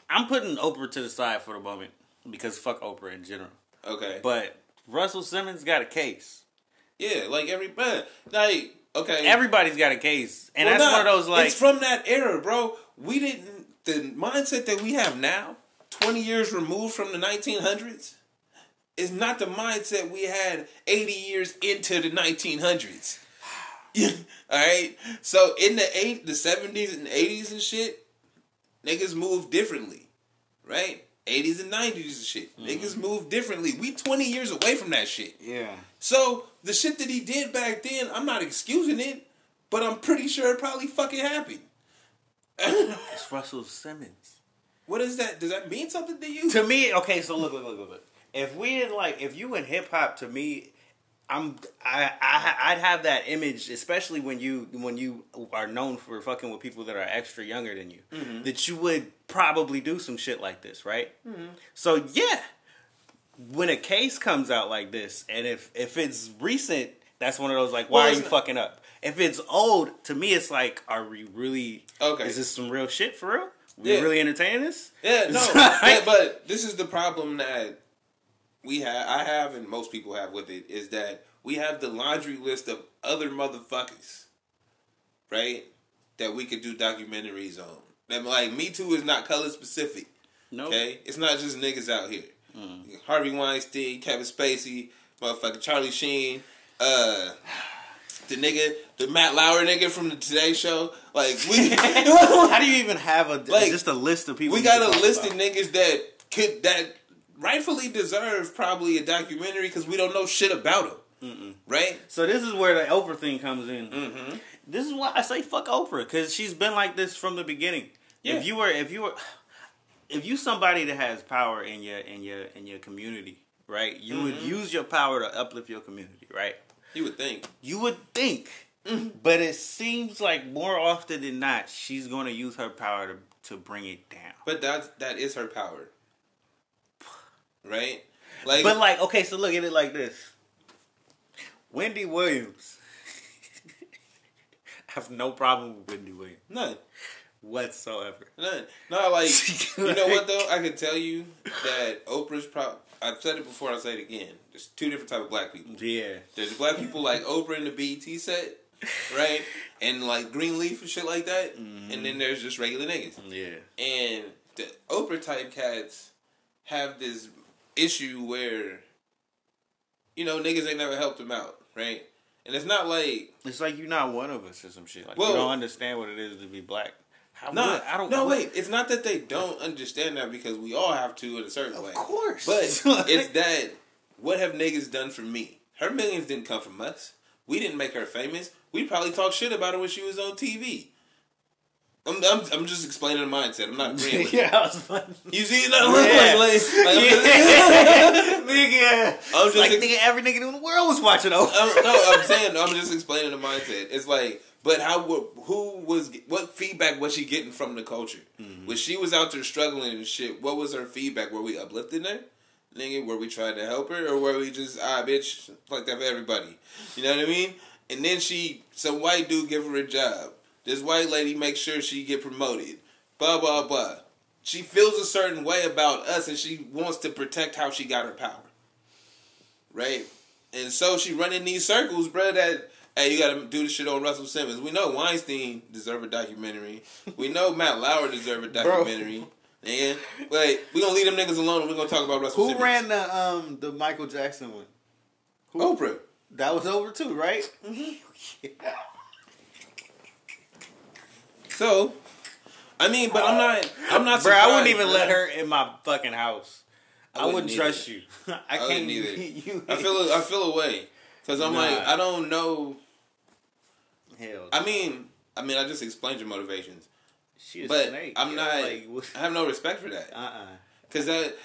I'm putting Oprah to the side for the moment because fuck Oprah in general. Okay. But Russell Simmons got a case. yeah, like every man, like okay. Everybody's got a case, and Well, that's nah, one of those like. it's from that era, bro. We didn't the mindset that we have now, twenty years removed from the nineteen hundreds, is not the mindset we had eighty years into the nineteen hundreds. All right, so in the eight, the seventies and eighties and shit, niggas moved differently, right? Eighties and nineties and shit, Mm-hmm. niggas moved differently. We twenty years away from that shit. Yeah. So the shit that he did back then, I'm not excusing it, but I'm pretty sure it probably fucking happened. it's Russell Simmons. what is that? Does that mean something to you? To me, okay, so look, look, look, look. If we in like, if you in hip hop, to me, I'm, I, I, I'd have that image, especially when you, when you are known for fucking with people that are extra younger than you, mm-hmm. that you would probably do some shit like this, right? Mm-hmm. So yeah, when a case comes out like this, and if if it's recent, that's one of those like, why Well, are you not- fucking up? If it's old, to me, it's like, are we really? Okay. Is this some real shit for real? We Yeah. really entertaining this? Yeah, no, but, but this is the problem that we have. I have, and most people have with it is that we have the laundry list of other motherfuckers, right? That we could do documentaries on. That like Me Too is not color specific. No. Okay, it's not just niggas out here. Harvey Weinstein, Kevin Spacey, motherfucking Charlie Sheen. Uh, the nigga, the Matt Lauer nigga from the Today Show. Like we, How do you even have a Like, just a list of people? we got a list about? of niggas that could that rightfully deserve probably a documentary because we don't know shit about them, right? So this is where the Oprah thing comes in. Mm-hmm. This is why I say fuck Oprah because she's been like this from the beginning. Yeah. If you were, if you were, if you somebody that has power in your in your in your community, right? You would Mm-hmm. use your power to uplift your community, right? You would think. You would think, Mm-hmm. but it seems like more often than not, she's going to use her power to to bring it down. But that that is her power, right? Like, But like, okay, so look at it like this: Wendy Williams. I have no problem with Wendy Williams none, whatsoever. none. No, like you know what though? I can tell you that Oprah's pro. I've said it before. I'll say it again. There's two different type of black people. Yeah, There's black people like Oprah in the BET set, right? And like Greenleaf and shit like that. Mm-hmm. And then there's just regular niggas. yeah. And the Oprah type cats have this issue where, you know, niggas ain't never helped him out, right? And it's not like It's like you're not one of us or some shit. Like Well- you don't understand what it is to be black. How no, would- I don't. Know No, what- wait. It's not that they don't understand that because we all have to in a certain way. Of course, But it's that what have niggas done for me? Her millions didn't come from us. We didn't make her famous. We probably talked shit about her when she was on TV. I'm, I'm, I'm just explaining the mindset. I'm not agreeing with it. yeah, I was funny. You see, like, Yeah. like, like, like, I'm just- nigga. I'm just like ex- nigga, every nigga in the world was watching Oprah. I'm, no, I'm saying I'm just explaining the mindset. It's like, but how? Who was? What feedback was she getting from the culture? When she was out there struggling and shit, what was her feedback? Were we uplifting her? Nigga, were we trying to help her, or were we just ah bitch like that for everybody? You know what I mean? And then she, some white dude, give her a job. This white lady makes sure she get promoted. Blah blah blah. She feels a certain way about us, and she wants to protect how she got her power right? And so she running these circles, bro. That hey, you got to do the shit on Russell Simmons. We know Weinstein deserve a documentary. We know Matt Lauer deserve a documentary. And wait, we gonna leave them niggas alone, and we gonna talk about Russell Who Simmons. ran the um the Michael Jackson one? Oprah? That was over too, right? So, I mean, but I'm not. I'm not. Bro, I wouldn't even let her in my fucking house. I, I wouldn't wouldn't trust you. I, I can't wouldn't either. You, I feel. I feel away because I'm Nah. like, I don't know. hell. I mean, I mean, I just explained your motivations, she a but snake. I'm yo. not. Like, I have no respect for that. uh-uh. Cause that,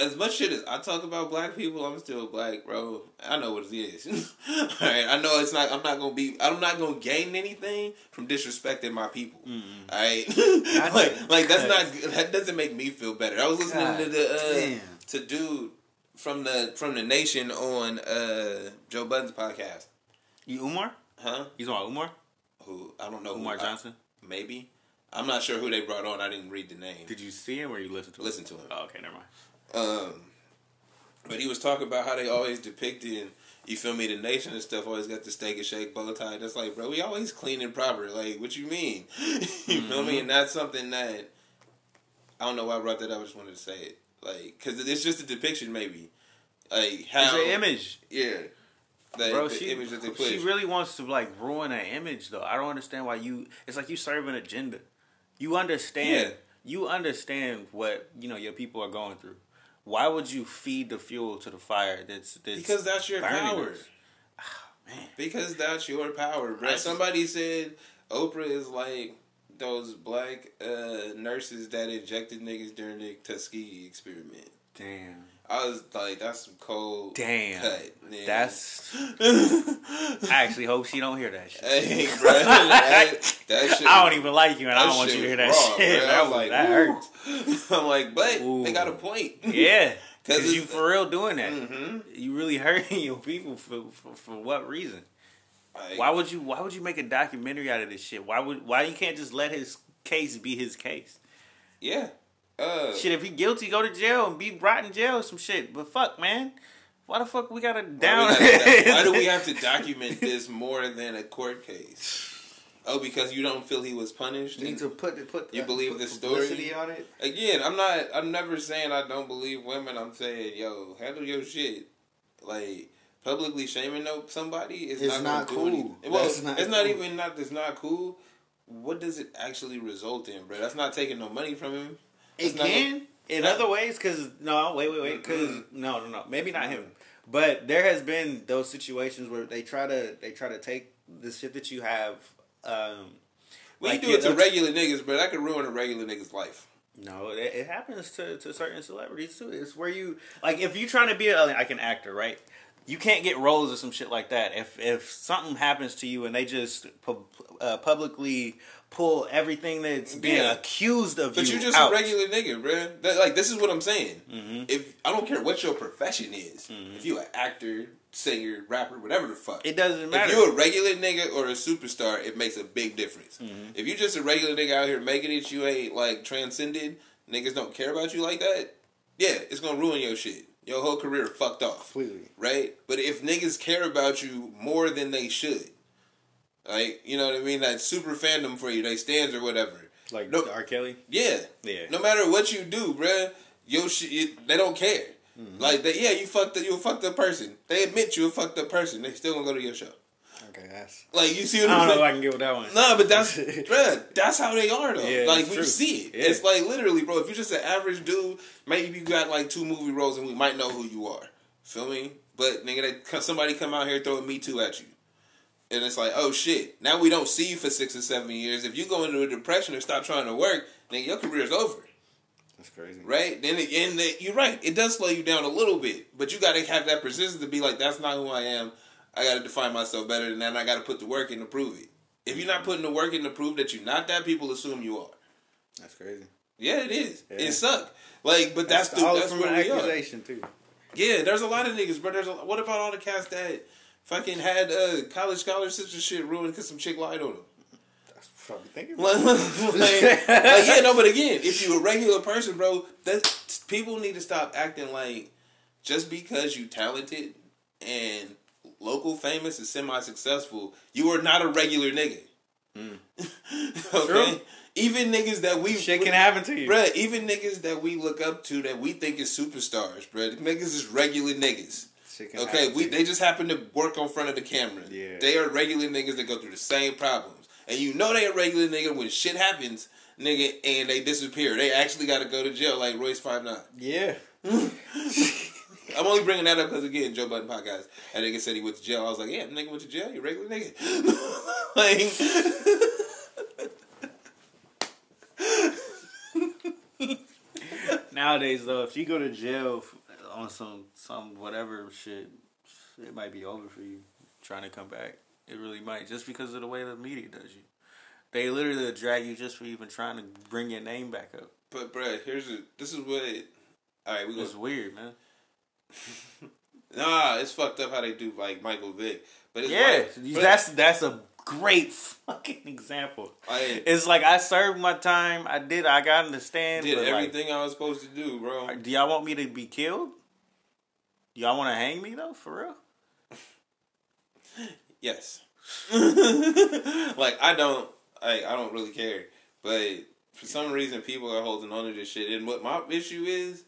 as much shit as I talk about black people, I'm still black, bro. I know what it is. Alright, I know it's not. I'm not gonna be. I'm not gonna gain anything from disrespecting my people. Alright, like, like that's not. That doesn't make me feel better. I was listening God to the uh, to dude from the from the nation on uh Joe Budden's podcast. You Umar? Huh? You talking about Umar? Who I don't know. Umar who, I- Johnson? maybe. I'm not sure who they brought on. I didn't read the name. Did you see him or you listen to him? Listen to him. Oh, okay, never mind. Um, but he was talking about how they always depicted, you feel me, the nation and stuff always got the steak and shake bow tie. That's like, bro, we always clean and proper. Like, what you mean? you feel me? And that's something that I don't know why I brought that up. I just wanted to say it, like, because it's just a depiction, maybe, like how It's an image. yeah, like, Bro, the she, image that they push. she really wants to like ruin an image though. I don't understand why you. It's like you serve an agenda. You understand. Yeah. You understand what you know your people are going through. Why would you feed the fuel to the fire? That's, that's because that's your power. us? Man, Because that's your power, bro. Just- Somebody said Oprah is like those black uh, nurses that injected niggas during the Tuskegee experiment. damn, I was like, that's some cold damn. cut. That's. I actually hope she don't hear that shit. hey, bro. That, that shit, I don't even like you, and I don't want you to hear that raw, shit. That, was, like, that hurts. I'm like, but Ooh. they got a point. Yeah. because you for real doing that. hmm You really hurting your people for, for for what reason? Like, Why would you Why would you make a documentary out of this shit? Why would Why you can't just let his case be his case? Yeah. Uh, Shit, if he guilty, go to jail and be brought in jail or some shit. But fuck, man, why the fuck we gotta down? we gotta- why do we have to document this more than a court case? Oh, because you don't feel he was punished. You need to put put You believe put the story? on it. Again, I'm not. I'm never saying I don't believe women. I'm saying, yo, handle your shit. Like, publicly shaming no somebody is It's not, not cool. anything. Well, That's not it's not cool. even not. It's not cool. What does it actually result in, bro? That's not taking no money from him. It can in other ways because no, wait, wait, wait, because no, no, no, maybe not him, but there has been those situations where they try to they try to take the shit that you have. Um, We like, do it to regular niggas, but That could ruin a regular nigga's life. No, it, it happens to, to certain celebrities too. It's where you like if you're trying to be a, like an actor, right? You can't get roles or some shit like that. If if something happens to you and they just pu- uh, publicly pull everything that's being Yeah. accused of But you you're just out. a regular nigga, bro. That, like this is what I'm saying. Mm-hmm. If I don't care what your profession is, if you an actor, singer, rapper, whatever the fuck, It doesn't matter. If you're a regular nigga or a superstar, it makes a big difference. Mm-hmm. If you're just a regular nigga out here making it, you ain't like transcended. Niggas don't care about you like that. Yeah, it's gonna ruin your shit. Your whole career fucked off. Completely. Right? But if niggas care about you more than they should, like you know what I mean, that super fandom for you, they stands or whatever. like No- R. Kelly. Yeah. Yeah. No matter what you do, bruh, your shit, they don't care. Mm-hmm. Like, they, yeah, you fucked up, you a fucked up person. They admit you a fucked up person. They still gonna go to your show. Okay, that's Like, you see I what don't know if? I can get with that one. Nah, but that's, bruh, that's how they are, though. Yeah, like, we true. see it. Yeah. It's like, literally, bro, if you're just an average dude, maybe you got like two movie roles and we might know who you are. Feel me? But, nigga, they, somebody come out here throwing Me Too at you. And it's like, oh shit, now we don't see you for six or seven years. If you go into a depression or stop trying to work, then your career's over. that's crazy. right? Then it, and the, you're right. It does slow you down a little bit, but you got to have that persistence to be like, that's not who I am. I got to define myself better than that. And I got to put the work in to prove it. If you're not mm-hmm. putting the work in to prove that you're not that, people assume you are. That's crazy. Yeah, it is. Yeah. It sucks. Like, but that's, the, all that's from where an we are. accusation too. Yeah, there's a lot of niggas, but there's a, what about all the cats that fucking had uh, college scholarships and shit ruined because some chick lied on him. That's probably thinking. like, like, yeah, no, but again, if you're a regular person, bro, that people need to stop acting like just because you talented and local famous and semi successful, you are not a regular nigga. okay, True. even niggas that we Shit can happen to you. Bruh, even niggas that we look up to that we think is superstars, bruh, niggas is regular niggas. Shit Okay, happen we they just happen to work on front of the camera. Yeah. They are regular niggas that go through the same problems. And you know they a regular nigga when shit happens, nigga, and they disappear. They actually gotta go to jail like Royce Five Nine. Yeah. I'm only bringing that up because again, Joe Budden podcast. That nigga said he went to jail. I was like, yeah, nigga went to jail. You a regular nigga. like, Nowadays, though, if you go to jail f- on some some whatever shit, it might be over for you trying to come back. It really might, just because of the way the media does you. They literally drag you just for even trying to bring your name back up. but bruh, here's a, this is what. It, all right, we It's weird, man. Nah, it's fucked up how they do like Michael Vick. But it's Yeah, like, that's that's a great fucking example. I It's like I served my time. I did. I got in the stand. did but, like, everything I was supposed to do, bro. do y'all want me to be killed? Y'all want to hang me though, for real? Yes. like I don't, I I don't really care, but for some reason people are holding on to this shit. And what my issue is,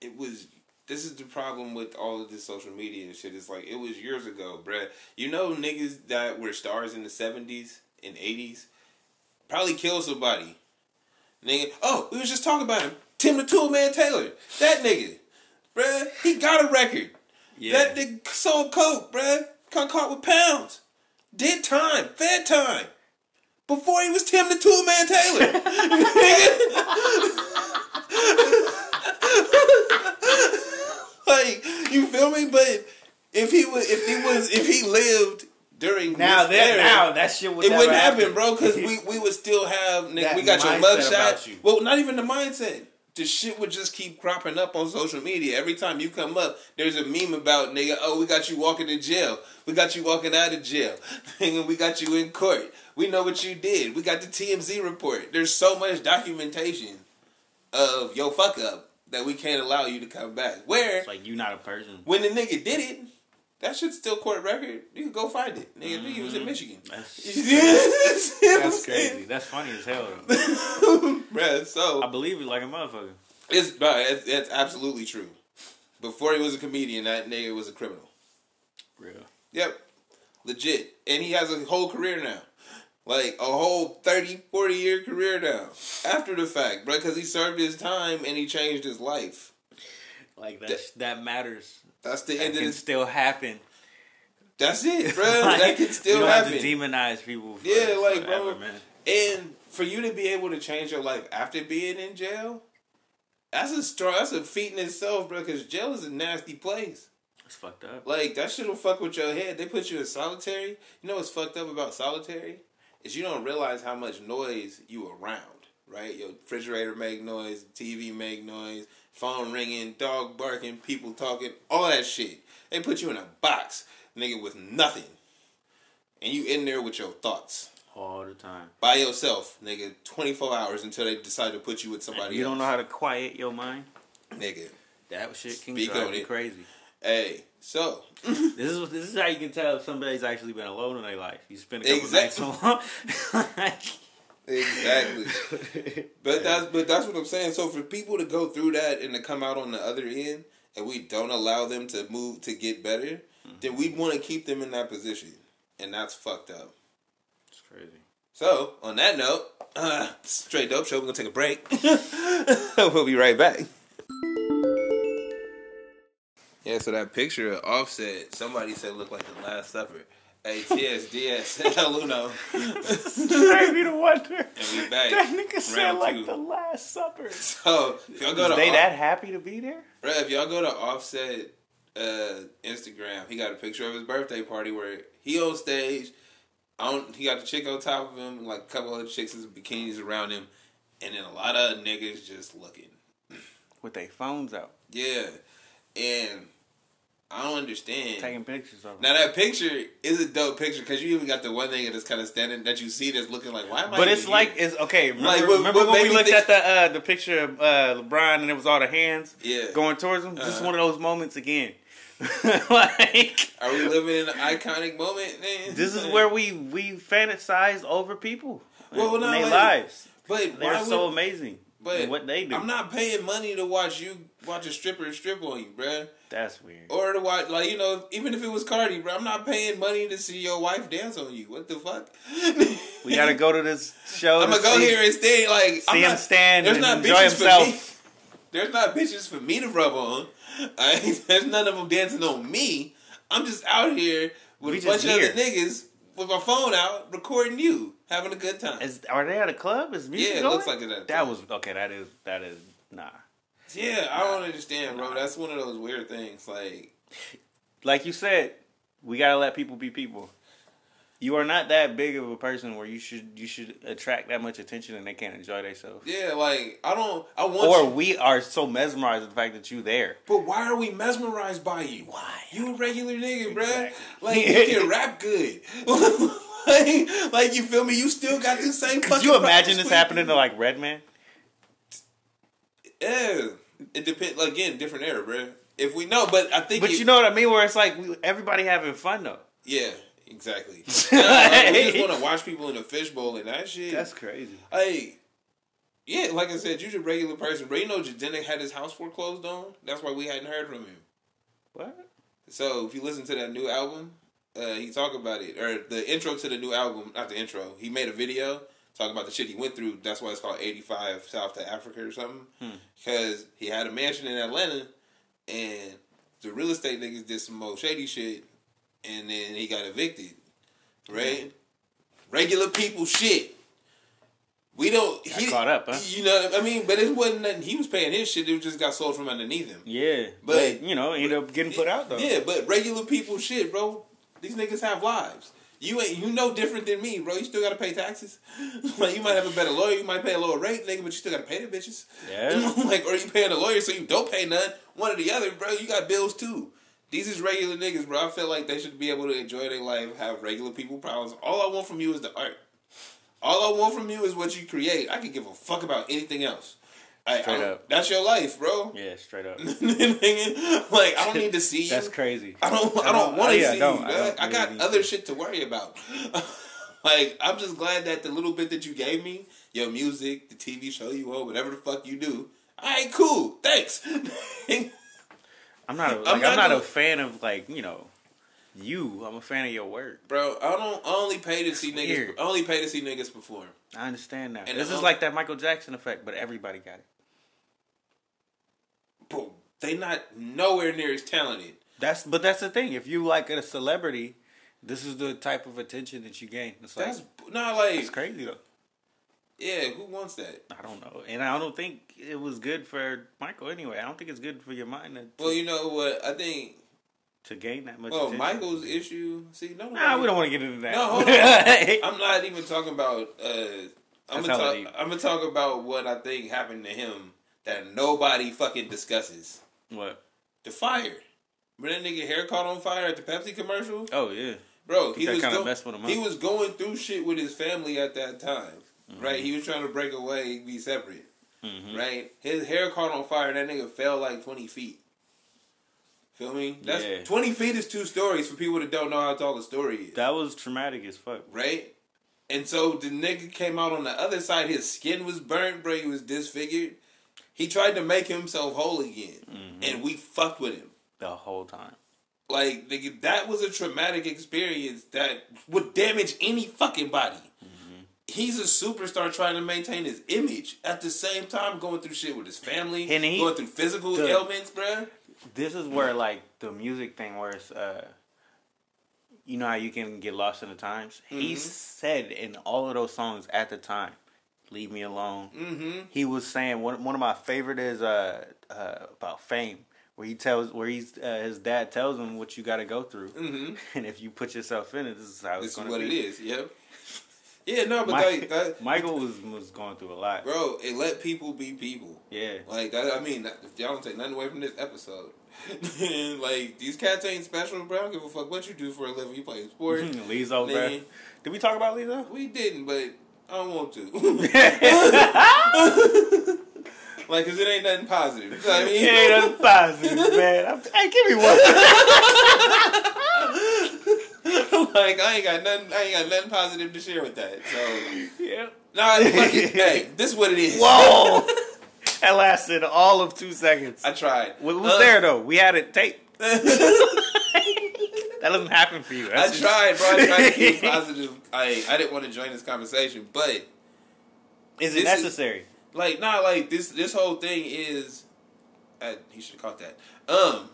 it was. This is the problem with all of this social media and shit. It's like it was years ago, bruh. You know, niggas that were stars in the seventies and eighties probably killed somebody. Nigga, oh, we was just talking about him. Tim the Tool Man Taylor, that nigga, bruh. He got a record. Yeah. That nigga sold coke, bruh. Got caught with pounds. Did time. Fed time. Before he was Tim the Tool Man Taylor. like, you feel me? But if he was if he was if he lived during Now that era, now that shit would it wouldn't happen, happen, bro, because we, we would still have nigga, we got your about mugshot. you. Well, not even the mindset. The shit would just keep cropping up on social media. Every time you come up, there's a meme about nigga. Oh, we got you walking to jail. We got you walking out of jail. Nigga, we got you in court. We know what you did. We got the TMZ report. There's so much documentation of your fuck up that we can't allow you to come back. Where It's like you not a person. when the nigga did it, that shit's still court record. You can go find it. Nigga, he was in mm-hmm. Michigan. That's, That's that's crazy. That's funny as hell. Bruh, so I believe it like a motherfucker. it's, bruh, it's it's absolutely true. Before he was a comedian, that nigga was a criminal. Real. Yep. Legit. And he has a whole career now. Like a whole 30, 40 year career now. After the fact, bro, because he served his time and he changed his life. Like that. that matters. That's the That end of can this. still happen. That's it, bro. Like, that can still you don't happen. Have to demonize people. Yeah, like, forever, bro. man. And for you to be able to change your life after being in jail, that's a strong. That's a feat in itself, bro. Because jail is a nasty place. It's fucked up. Like that shit'll fuck with your head. They put you in solitary. You know what's fucked up about solitary is you don't realize how much noise you are around. Right, your refrigerator make noise, TV make noise, phone ringing, dog barking, people talking, all that shit. They put you in a box, nigga, with nothing, and you in there with your thoughts All the time. by yourself, nigga. Twenty four hours until they decide to put you with somebody. You don't know how to quiet your mind. nigga. That shit can Speak drive you crazy. Hey, so This is this is how you can tell if somebody's actually been alone in their life. You spend a couple Exactly. nights alone. exactly. But that's but that's what I'm saying. So for people to go through that and to come out on the other end, and we don't allow them to move to get better, then we want to keep them in that position, and that's fucked up. it's crazy. So on that note, uh, straight dope show. We're gonna take a break. we'll be right back. Yeah, so that picture of Offset, somebody said looked like the Last Supper. Hey, TSDS, El Uno, Maybe the wonder. and we back. That nigga said Round like two. the Last Supper. So if y'all go to they Off- that happy to be there? Bruh, if y'all go to Offset uh, Instagram, he got a picture of his birthday party where he on stage. I don't, he got the chick on top of him, like a couple other chicks in bikinis around him, and then a lot of niggas just looking. With their phones out, Yeah, and I don't understand. taking pictures of them. Now that picture is a dope picture because you even got the one nigga that's kind of standing that you see that's looking like why am I? But it's like here? it's okay. Remember, Like, what- remember what when we looked think- at the uh, the picture of uh, LeBron and it was all the hands Yeah. going towards him? This is Uh-huh. one of those moments again. like are we living in an iconic moment? Man? this is where we we fantasize over people. Well, in no, their like, lives. But They're so amazing. But what they do. I'm not paying money to watch you watch a stripper strip on you, bruh. That's weird. Or to watch, like you know, even if it was Cardi, bro, I'm not paying money to see your wife dance on you. What the fuck? We gotta go to this show. I'm gonna go here and stay. Like I'm see him not, stand There's and not enjoy bitches for me. himself. There's not bitches for me to rub on. I there's none of them dancing on me. I'm just out here with We a bunch just of other niggas with my phone out, recording you, having a good time. Is, are they at a club? Is music Yeah, it going? looks like it at a That was okay. That is that is nah. yeah, I don't understand, bro. That's one of those weird things. Like, Like you said, we gotta let people be people. You are not that big of a person where you should you should attract that much attention and they can't enjoy themselves. yeah, like I don't. I want Or you. we are so mesmerized with the fact that you there. But why are we mesmerized by you? Why? You a regular nigga, bruh. Like you can rap good. like, like you feel me? You still got the same. Could you imagine this happening to like Redman? Yeah, it depends. Again, different era, bro. If we know, but I think. But it- you know what I mean? Where it's like we, everybody having fun though. yeah, exactly. Like, we just want to watch people in a fishbowl and that shit. That's crazy. Hey, yeah, like I said, you're a regular person. But you know, Jidenna had his house foreclosed on. That's why we hadn't heard from him. What? So if you listen to that new album, uh, he talked about it, or the intro to the new album, not the intro. He made a video talking about the shit he went through. That's why it's called "85 South to Africa" or something. Because he had a mansion in Atlanta, and the real estate niggas did some more shady shit, and then he got evicted. Right? Regular people shit. We don't. Got he, caught up, huh? You know, I mean, but it wasn't nothing. He was paying his shit. It just got sold from underneath him. Yeah, But- but, you know, ended up getting put out though. Yeah, but regular people shit, bro. These niggas have lives. You ain't you no different than me, bro. You still gotta pay taxes. like you might have a better lawyer, you might pay a lower rate, nigga, but you still gotta pay the bitches. Yeah. like or you paying a lawyer so you don't pay none. One or the other, bro. You got bills too. These is regular niggas, bro. I feel like they should be able to enjoy their life, have regular people problems. All I want from you is the art. All I want from you is what you create. I can give a fuck about anything else. I, Straight I- up. That's your life, bro. Yeah, straight up. like I don't need to see you. That's crazy. I don't. I don't want to oh, yeah, see don't. you. I don't I, got really other shit to worry about. like I'm just glad that the little bit that you gave me, your music, the TV show you on, whatever the fuck you do. All right, cool. Thanks. I'm not. A, I'm like, I'm not not, gonna- a fan of like you know you. I'm a fan of your work. bro. I don't I only pay to see niggas. weird. I only pay to see niggas perform. I understand that. And this is like that Michael Jackson effect, but everybody got it. They not nowhere near as talented. That's but that's the thing. If you like a celebrity, this is the type of attention that you gain. It's like That's not like it's crazy though. yeah. Who wants that? I don't know, and I don't think it was good for Michael anyway. I don't think it's good for your mind to, Well, you know what? I think. to gain that much. Oh, attention. Michael's issue. See, no, Nah, we don't want to get into that. No, hold on. I'm not even talking about. Uh, I'm gonna talk. I'm gonna talk about what I think happened to him that nobody fucking discusses. What? The fire. Remember that nigga hair caught on fire at the Pepsi commercial? Oh yeah. Bro, he was go- messed with him he was going through shit with his family at that time, Mm-hmm. right? He was trying to break away, be separate, Mhm. right? His hair caught on fire. And that nigga fell like twenty feet. Feel me? That's Yeah. twenty feet is two stories for people that don't know how tall the story is, That was traumatic as fuck. right? And so the nigga came out on the other side. His skin was burnt, bro. He was disfigured. He tried to make himself whole again, Mm-hmm. and we fucked with him. The whole time. Like that was a traumatic experience that would damage any fucking body. Mm-hmm. He's a superstar trying to maintain his image at the same time going through shit with his family, And he- going through physical the- ailments, bruh. This is where like the music thing, where it's uh, you know how you can get lost in the times. He Mm-hmm. said in all of those songs at the time, "Leave me alone." Mm-hmm. He was saying one one of my favorite is uh, uh about fame, where he tells where he's uh, his dad tells him what you got to go through, Mm-hmm. and if you put yourself in it, this is how This it's is going what it be. is. Yep. Yeah, no, but Mike- like that, Michael was was going through a lot. bro, it let people be people. Yeah, Like I, I mean, if y'all don't take nothing away from this episode, like these cats ain't special, bro. I don't give a fuck what you do for a living. You play a sport. Lizzo, bro. Did we talk about Lizzo? We didn't, but I don't want to. like, cause it ain't nothing positive. You know I mean? It ain't nothing positive, man. I'm, hey, give me one. like, I ain't got nothing. I ain't got nothing positive to share with that. So, yeah. nah, fuck it. hey, this is what it is. Whoa! that lasted all of two seconds. I tried. What was Uh, there though? We had it taped. That doesn't happen for you. I That's just- tried, bro. I tried to keep positive. I I didn't want to join this conversation, but Is it it is- necessary? like, not like this. This whole thing is. Uh, he should have caught that. Um,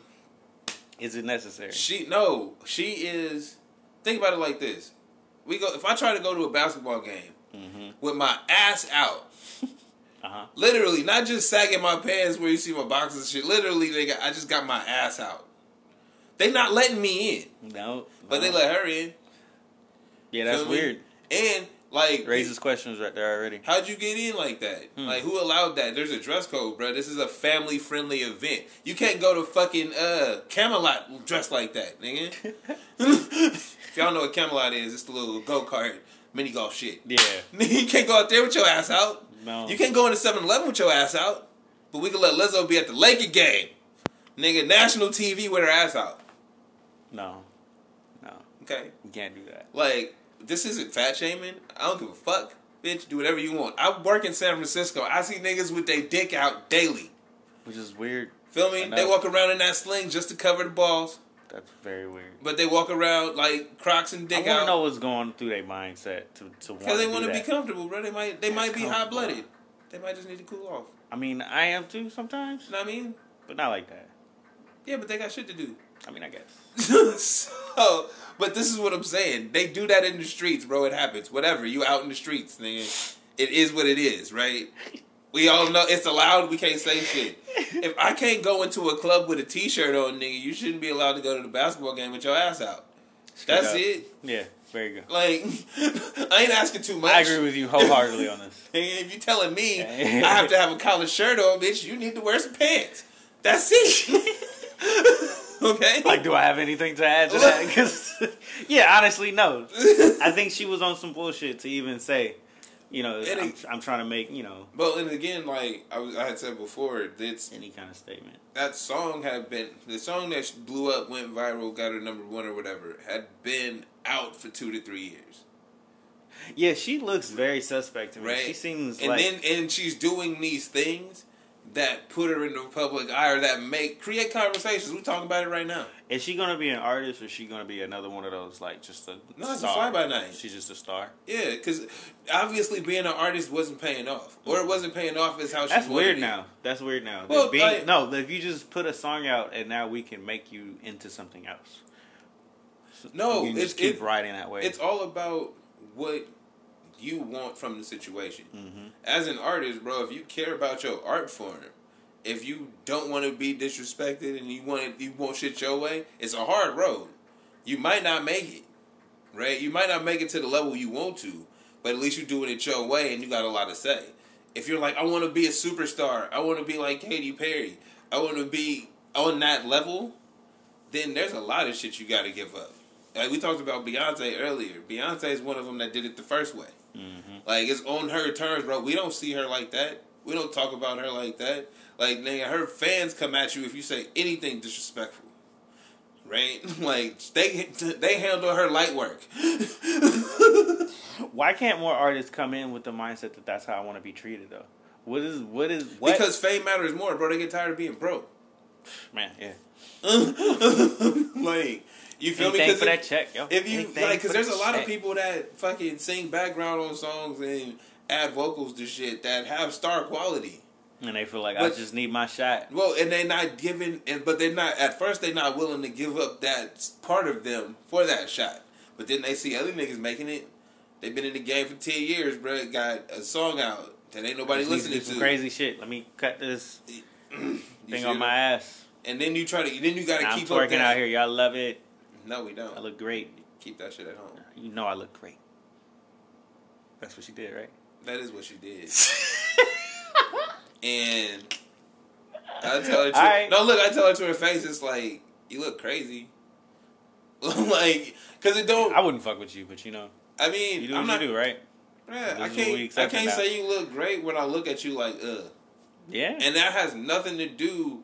Is it necessary? She no, she is. Think about it like this: we go. If I try to go to a basketball game Mm-hmm. with my ass out, Uh huh. literally, not just sagging my pants where you see my boxes and shit. Literally, they got, I just got my ass out. They not letting me in, No, but they let her in. Yeah, that's weird. And like, Raises questions right there already. how'd you get in like that? Hmm. Like, who allowed that? There's a dress code, bro. This is a family friendly event. You can't go to fucking uh Camelot dressed like that, nigga. if y'all know what Camelot is, it's the little go kart mini golf shit. Yeah. you can't go out there with your ass out. No. You can't go into 7-Eleven with your ass out. But we can let Lizzo be at the Laker game. Nigga, national TV with her ass out. No. No. Okay? You can't do that. Like, this isn't fat shaming. I don't give a fuck. Bitch, do whatever you want. I work in San Francisco. I see niggas with their dick out daily. Which is weird. Feel me? They walk around in that sling just to cover the balls. That's very weird. But they walk around like Crocs and I dick I out. know what's going through their mindset to to want Because they want to be comfortable, bro. They might they might be hot blooded. They might just need to cool off. I mean, I am too sometimes, You know what I mean? but not like that. Yeah, but they got shit to do. I mean, I guess. so, but this is what I'm saying. They do that in the streets, bro. It happens. Whatever. You out in the streets, nigga. It is what it is, right? We all know it's allowed. We can't say shit. If I can't go into a club with a t-shirt on, nigga, you shouldn't be allowed to go to the basketball game with your ass out. That's up. it. Yeah, very good. Like, I ain't asking too much. I agree with you wholeheartedly on this. If you're telling me I have to have a collared shirt on, bitch, you need to wear some pants. That's it. okay. Like, do I have anything to add to that? 'Cause- yeah, honestly, no. I think she was on some bullshit to even say, you know, It I'm, I'm trying to make, you know, But and again, like I was, I had said before, it's any kind of statement. that song had been the song that blew up, went viral, got her number one or whatever, had been out for two to three years, Yeah, she looks very suspect to me. right? She seems and like then and she's doing these things, that put her in the public eye or that make create conversations. We talking about it right now. Is she gonna be an artist or is she gonna be another one of those like just a No, it's a star? fly-by-night. She's just a star. Yeah, because obviously being an artist wasn't paying off, or it wasn't paying off is how she That's weird now. That's weird now. Well, being, like- no, if you just put a song out and now we can make you into something else. So No, it's just keep it- riding that way. It's all about what you want from the situation. Mm-hmm. As an artist, bro, if you care about your art form, if you don't want to be disrespected and you want you want shit your way, it's a hard road. You might not make it, right? You might not make it to the level you want to, but at least you're doing it your way and you got a lot to say. If you're like, I want to be a superstar, I want to be like Katy Perry, I want to be on that level, then there's a lot of shit you got to give up. Like we talked about Beyonce earlier. Beyonce is one of them that did it the first way. Mm-hmm. Like it's on her terms, bro. We don't see her like that. We don't talk about her like that. Like nigga, her fans come at you if you say anything disrespectful. Right? Like they they handle her light work. Why can't more artists come in with the mindset that that's how I want to be treated though? What is what is what? Because fame matters more, bro. They get tired of being broke. man, yeah. like you feel me? Anything 'Cause for if- that check, yo. If you Anything like, because there's a lot of people that fucking sing background on songs and add vocals to shit that have star quality. and they feel like But- I just need my shot. Well, and they're not giving, and but they're not at first. They're not willing to give up that part of them for that shot. But then they see other niggas making it. They've been in the game for ten years, bro. Got a song out that ain't nobody Just need to listening some to. crazy shit. Let me cut this thing on my ass. And then you try to. Then you got to keep up twerking out here. Y'all love it. No, we don't. I look great. Keep that shit at home. You know I look great. That's what she did, right? That is what she did. and I tell her to Alright. no look. I tell her to her face. It's like you look crazy. like, cause it don't. I wouldn't fuck with you, but you know, I mean, you do I'm what not. you do, right? Yeah, I This is what we can't. I can't now. say you look great when I look at you like, ugh. Yeah. And that has nothing to do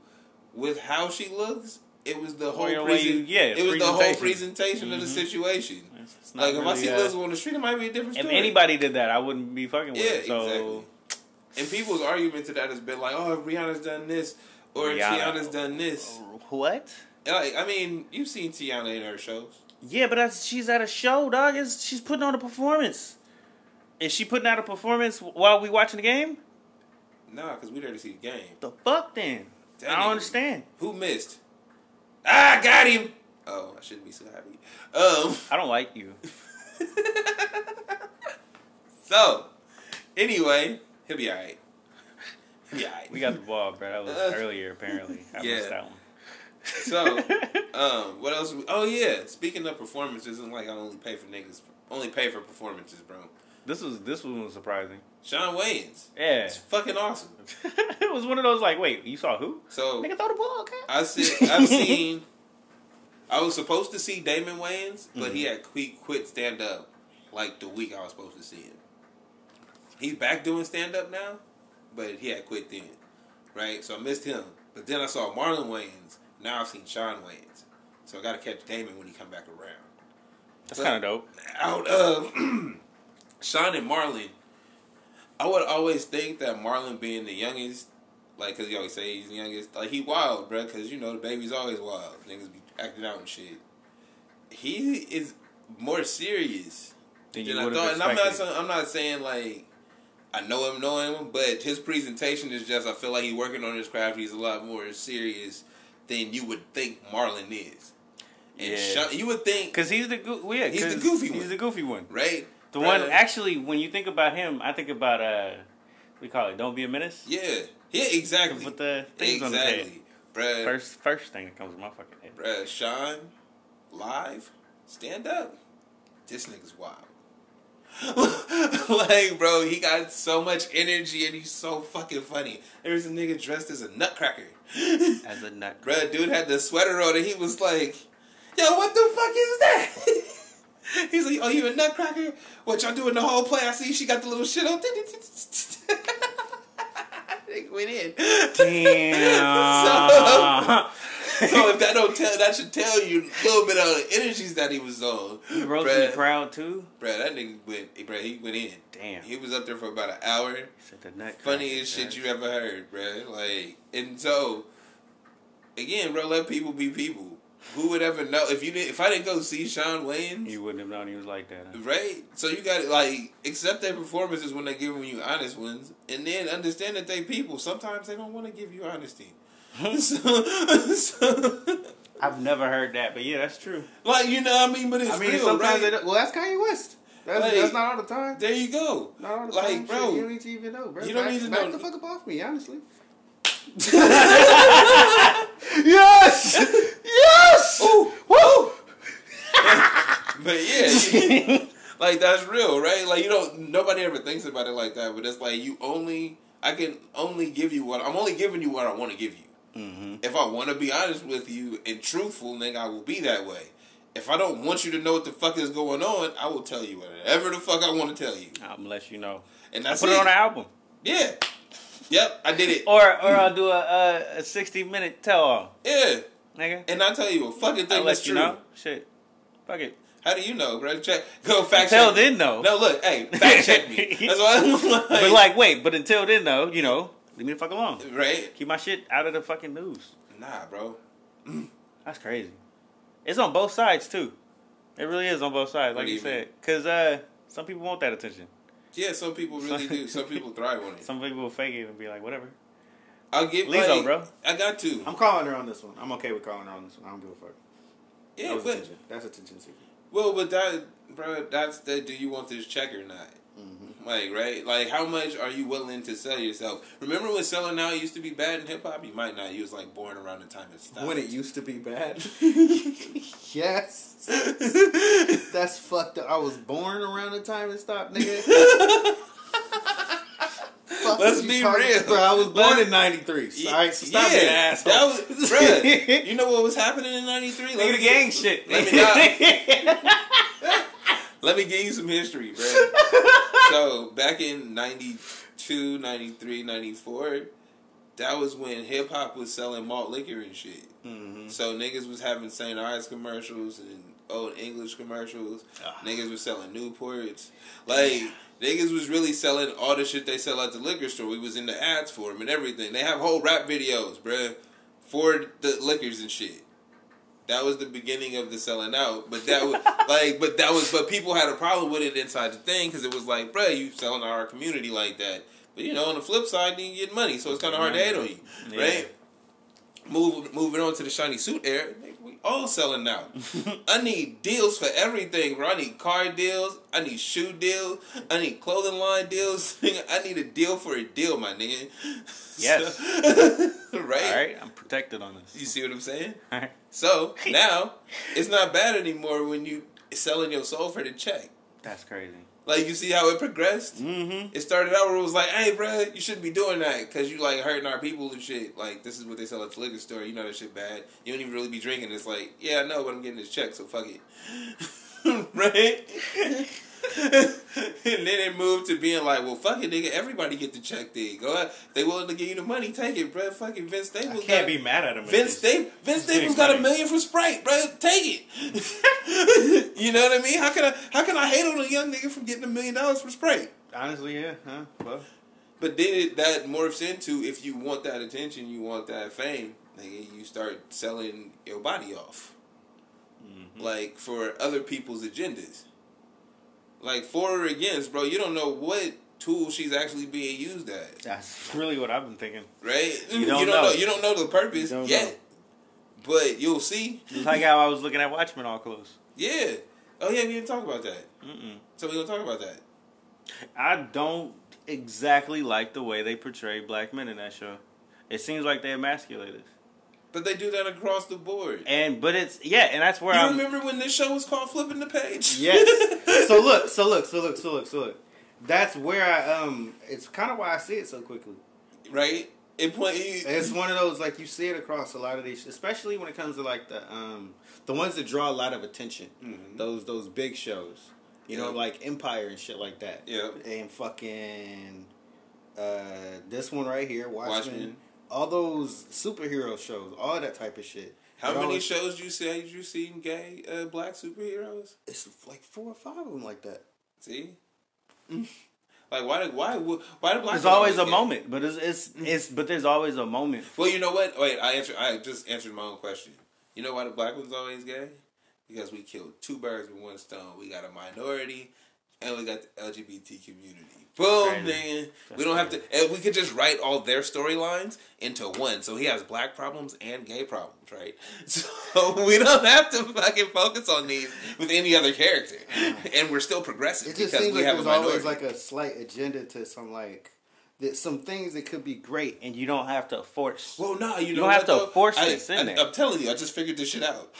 with how she looks. It was the whole your presen- you- yeah, It was the whole presentation. presentation of the Mhm. situation. It's- it's Like if I see uh, Lizzo on the street, it might be a different if story. anybody did that, I wouldn't be fucking with Yeah, it. So exactly. And people's argument to that has been like, "Oh, if Rihanna's done this, or Rihanna. Teyana's done this." what? Like, I mean, you've seen Teyana in her shows. Yeah, but that's, she's at a show, dog. It's, she's putting on a performance. Is she putting out a performance while we watching the game? Nah, because we there to see the game. The fuck then? That I don't understand. Who missed? Ah, got him. Oh, I shouldn't be so happy. Um. I don't like you. so, anyway, he'll be alright. He'll be alright. We got the ball, bro. That was Uh, earlier, apparently. I yeah. missed that one. So, um, what else? we- Oh yeah, speaking of performances, it's like I only pay for niggas. Only pay for performances, bro. This was this one was surprising. Shawn Wayans. Yeah, It's fucking awesome. it was one of those like, wait, you saw who? So Nigga, throw the ball, okay? I see. I've seen. I was supposed to see Damon Wayans, but he mm-hmm. had he quit stand up like the week I was supposed to see him. He's back doing stand up now, but he had quit then, right? So I missed him. But then I saw Marlon Wayans. Now I've seen Shawn Wayans. So I got to catch Damon when he come back around. That's kind of dope. Out of Shawn and Marlon, I would always think that Marlon being the youngest, like, cause he always say he's the youngest, like he wild, bro. Cause you know the baby's always wild. Niggas be acting out and shit. He is more serious than you I would thought. And I'm not, saying, I'm not saying like I know him, know him, but his presentation is just. I feel like he's working on his craft. He's a lot more serious than you would think Marlon is. And Yeah. Shawn, you would think, Cause he's the go- yeah, He's the goofy He's one. He's the goofy one. right? The one actually, when you think about him, I think about uh, we call it "Don't Be a Menace." Yeah, yeah, exactly. With the things on the head. exactly, bruh. First, first thing that comes to my fucking head. Bruh, Shawn, live, stand up. This nigga's wild. like, bro, he got so much energy and he's so fucking funny. There was a nigga dressed as a nutcracker. As a nut. Bruh, dude had the sweater on and he was like, yo, what the fuck is that? He's like, oh, you a nutcracker? What y'all doing the whole play? I see she got the little shit on. Nigga went in. Damn. So- so if that don't tell, that should tell you a little bit of the energies that he was on. He rose in the crowd too. Bruh, that nigga went. Bruh, he went in. Damn. He was up there for about an hour. Said the Funniest shit you ever heard, bruh. Like, and so again, bro, let people be people. Who would ever know if you didn't? If I didn't go see Shawn Wayans, You wouldn't have known he was like that. huh? Right? So you got to like accept their performances when they're giving you honest ones, and then understand that they people. Sometimes they don't want to give you honesty. so, so, I've never heard that, but yeah, that's true. like you know, what I mean, but it's I mean, real, sometimes right? they don't, well, that's Kanye West. That's, Like, that's not all the time. There you go. Not all the like, time. bro, you don't need to even know, bro. you don't back, need to back know- the fuck up off me, honestly. yes. Ooh. Woo! But yeah, like that's real, right? Like you don't. Nobody ever thinks about it like that, but it's like you only. I can only give you what I'm only giving you what I want to give you. Mm-hmm. If I want to be honest with you and truthful, then I will be that way. If I don't want you to know what the fuck is going on, I will tell you whatever the fuck I want to tell you, I'm gonna let you know. and that's Put it. it on an album, yeah, yep, I did it. or or I'll do a a, a sixty minute tell all, Yeah, nigga. and I tell you a fucking thing that's you true. know. Shit, fuck it. How do you know, bro? Check, go fact Until check. then, though. No, look, hey, fact check me. That's why I'm like, But like, wait, but until then, though, you know, leave me the fuck alone. right? Keep my shit out of the fucking news. Nah, bro. That's crazy. It's on both sides too. It really is on both sides, like you you said. Cause uh, some people want that attention. Yeah, some people really do. Some people thrive on it. Some people fake it and be like, whatever. I'll get Lizzo, like, bro. I got to. I'm calling her on this one. I'm okay with calling her on this one. I don't give a fuck. yeah, that was but attention. That's attention seeking. well, but that, bro, that's the. Do you want this check or not? Mm-hmm. Like, right? Like, how much are you willing to sell yourself? Remember when selling out used to be bad in hip hop? You might not. You was like born around the time it stopped. When it used to be bad. yes. That's fucked up. I was born around the time it stopped, nigga. Fuck Let's be talking- real. Bro, I was born in 93. Yeah, Alright, so stop being an asshole. That was, bruh, you know what was happening in '93? Look at the gang shit. Let me Let me give you some history, bro. so back in 92, 93, 94, that was when hip hop was selling malt liquor and shit. Mhm. So niggas was having St. Ides commercials and old English commercials. Ah. Niggas was selling Newports. Like niggas was really selling all the shit they sell at the liquor store. We was in the ads for them and everything. They have whole rap videos, bruh, for the liquors and shit. That was the beginning of the selling out, but that was like, but that was, but people had a problem with it inside the thing because it was like, bruh, you selling our community like that. But you know, on the flip side, you get money, so it's kind of hard to hate on you, Yeah. right? Move, moving on to the shiny suit era, all selling now. I need deals for everything, bro. I need car deals. I need shoe deals. I need clothing line deals. I need a deal for a deal, my nigga. Yes. So- right? All right, I'm protected on this. You see what I'm saying? All right. So now it's not bad anymore when you selling your soul for the check. That's crazy. Like you see how it progressed. Mm-hmm. It started out where it was like, "Hey, bro, you shouldn't be doing that because you like hurting our people and shit." Like this is what they sell at the liquor store. You know that shit bad. You don't even really be drinking. It's like, yeah, I know, but I'm getting this check, so fuck it, right? and then it moved to being like, well, fuck it, nigga. Everybody get the check. Then go out. They willing to give you the money, take it, bro. Fucking Vince Staples. I can't got- be mad at him. Vince. Sta- Vince Staples got a million from Sprite, bro. Take it. you know what I mean? How can I? How can I hate on a young nigga from getting a million dollars for Sprite? Honestly, yeah. Huh? Well, But then that morphs into if you want that attention, you want that fame, nigga, you start selling your body off, Mm-hmm. like for other people's agendas. Like for or against, bro. You don't know what tool she's actually being used at, that's really what I've been thinking. right? You don't know. know. You don't know the purpose You yet, know. but you'll see. It's like how I was looking at Watchmen all close. Yeah. Oh yeah, we didn't talk about that. Mm-mm. So we gonna talk about that. I don't exactly like the way they portray black men in that show. It seems like they emasculate us. But they do that across the board. And but it's yeah, and that's where I'm. remember when this show was called Flipping the Page? Yes. so look, so look, so look, so look, so look. That's where I um. It's kind of why I see it so quickly. right? It point. It's one of those like you see it across a lot of these, especially when it comes to like the um the ones that draw a lot of attention. Mhm. Those those big shows, you know, like Empire and shit like that. Yeah. And fucking uh this one right here, Watchmen. Watchmen. All those superhero shows, all that type of shit. How many always- shows you say you seen gay uh, black superheroes? It's like four or five of them like that. See, like why? did- Why? Why do black? There's always a gay? moment, but it's it's it's but there's always a moment. Well, you know what? Wait, I answer. I just answered my own question. You know why the black one's always gay? Because we killed two birds with one stone. We got a minority, and we got the LGBT community. Boom, crazy. man. We don't have to. And we could just write all their storylines into one. So he has black problems and gay problems, right? So we don't have to fucking focus on these with any other character, and we're still progressive It just because seems we like have a there's minority. always like a slight agenda to some like that some things that could be great. And you don't have to force. Well, no, you, You know don't have what, to though? force I, this in I, there. I'm telling you, I just figured this shit out.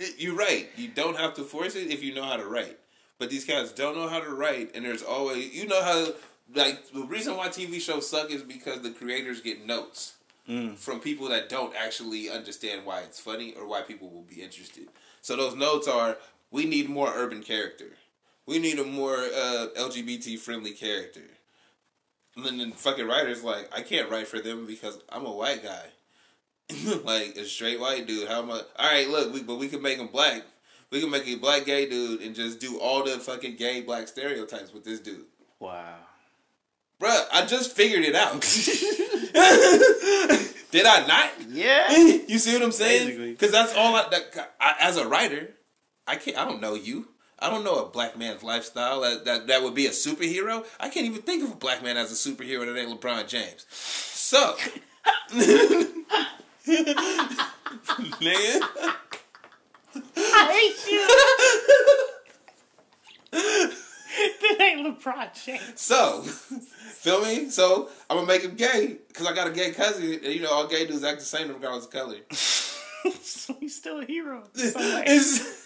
It- you're right. You don't have to force it if you know how to write. But these cats don't know how to write, and there's always you know how like the reason why TV shows suck is because the creators get notes Mm. from people that don't actually understand why it's funny or why people will be interested. So those notes are: we need more urban character. We need a more uh, LGBT friendly character. And then the fucking writers like, I can't write for them because I'm a white guy. like a straight white dude. How am I? All right, look, we, but we can make him black. We can make a black gay dude and just do all the fucking gay black stereotypes with this dude. Wow. Bruh, I just figured it out. Did I not? Yeah. you see what I'm saying? Because that's all I, that, I. As a writer, I can't. I don't know you. I don't know a black man's lifestyle that, that that would be a superhero. I can't even think of a black man as a superhero that ain't LeBron James. So, nigga, hate you. that ain't LeBron James. so, feel me? So I'm gonna make him gay because I got a gay cousin, and you know all gay dudes act the same regardless of color. so he's still a hero. in some way. It's-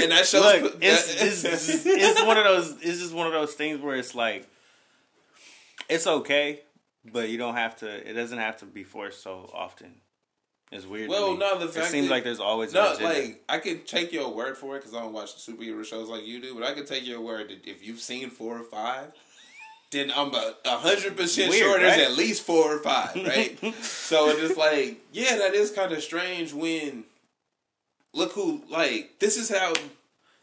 and that shows. Look, it's, it's, it's, it's one of those. It's just one of those things where it's like, it's okay, but you don't have to. It doesn't have to be forced so often. It's weird. to Well, no, the fact it seems that- like there's always No, like I can take your word for it because I don't watch the superhero shows like you do, but I can take your word that if you've seen four or five, then I'm a hundred percent sure there's at least four or five, right? so it's just like, yeah, that is kind of strange. When look who like this is how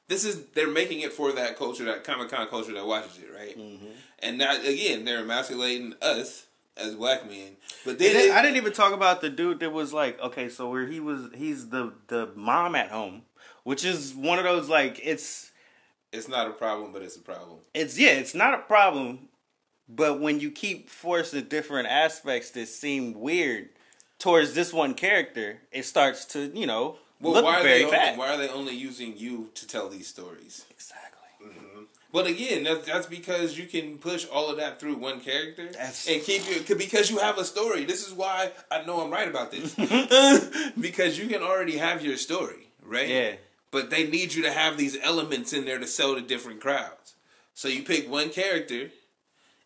this is they're making it for that culture, that Comic Con culture that watches it, right? Mm-hmm. And that again, they're emasculating us as black men, but then it- I didn't even talk about the dude that was like, okay, so where he was, he's the the mom at home, which is one of those like it's it's not a problem, but it's a problem. it's yeah, it's not a problem, but when you keep forcing different aspects that seem weird towards this one character, it starts to you know Well, look why are very they only, bad. why are they only using you to tell these stories? Exactly. But again, that's, that's because you can push all of that through one character That's- and keep you because you have a story. This is why I know I'm right about this because you can already have your story, right? Yeah. But they need you to have these elements in there to sell to different crowds. So you pick one character,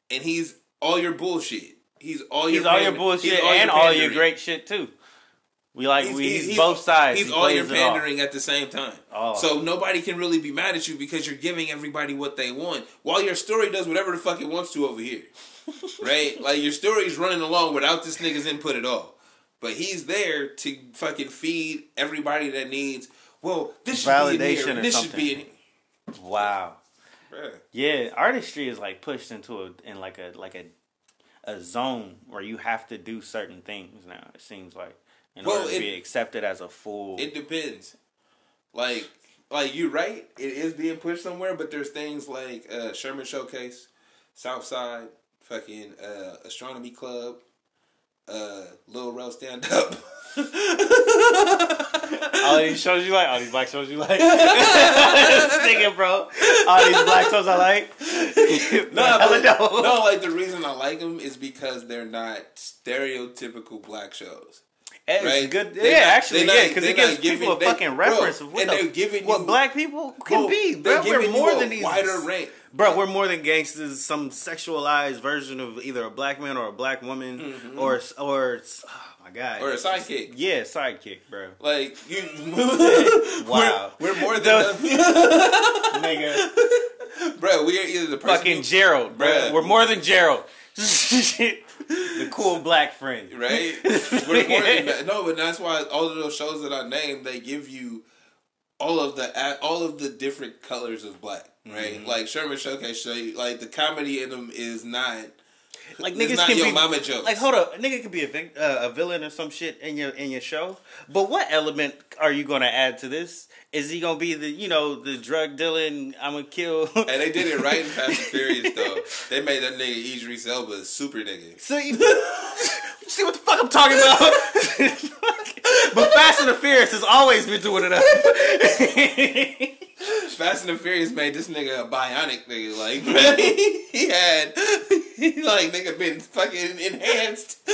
and he's all your bullshit. He's all your He's all your bullshit he's and all your great shit too. We like we, he's, both sides. He's He all your plays it off. pandering at the same time. Oh. So nobody can really be mad at you because you're giving everybody what they want, while your story does whatever the fuck it wants to over here. right? Like your story's running along without this nigga's input at all. But he's there to fucking feed everybody that needs. Well, this should be in here. or This something. should be in. Wow. Bruh. Yeah, artistry is like pushed into a in like a like a a zone where you have to do certain things now. It seems like in Well, order to it- be accepted as a fool. It depends. Like, like you're right. It is being pushed somewhere, but there's things like uh, Sherman Showcase, Southside, fucking uh, Astronomy Club, uh, Little Rel Stand Up. all these shows you like, all these black shows you like. Sticking, bro. All these black shows I like. no, but, no, like the reason I like them is because they're not stereotypical black shows. It's Right? good. They're yeah, not- actually, they're yeah, because it gives giving- people a they- fucking bro, reference of what, the, giving what you- black people can Bro, be. they're Bro, we're more than these. wider range. Bro, we're more than gangsters. Some sexualized version of either a black man or a black woman, or or oh my god, Mm-hmm. Or a sidekick. Yeah, sidekick, bro. Like you, Wow. we're, we're more than The- Nigga, bro. We are either the person fucking who- Gerald, bro. We're more than Gerald. The cool black friend. right? We're more than that. No, but that's why all of those shows that I named, they give you all of the all of the different colors of black, right? Mm-hmm. Like Sherman Showcase show you, like the comedy in them is not Like niggas not can your be mama jokes. Like hold up, a nigga could be a vic- uh, a villain or some shit in your in your show. But what element are you gonna add to this? Is he gonna be the you know the drug dealing? I'm gonna kill. And they did it right in Fast and Furious though. They made that nigga Idris Elba a super nigga. So you see what the fuck I'm talking about? but Fast and the Furious has always been doing it up. Fast and the Furious made this nigga a bionic nigga. Like he had, he like nigga been fucking enhanced.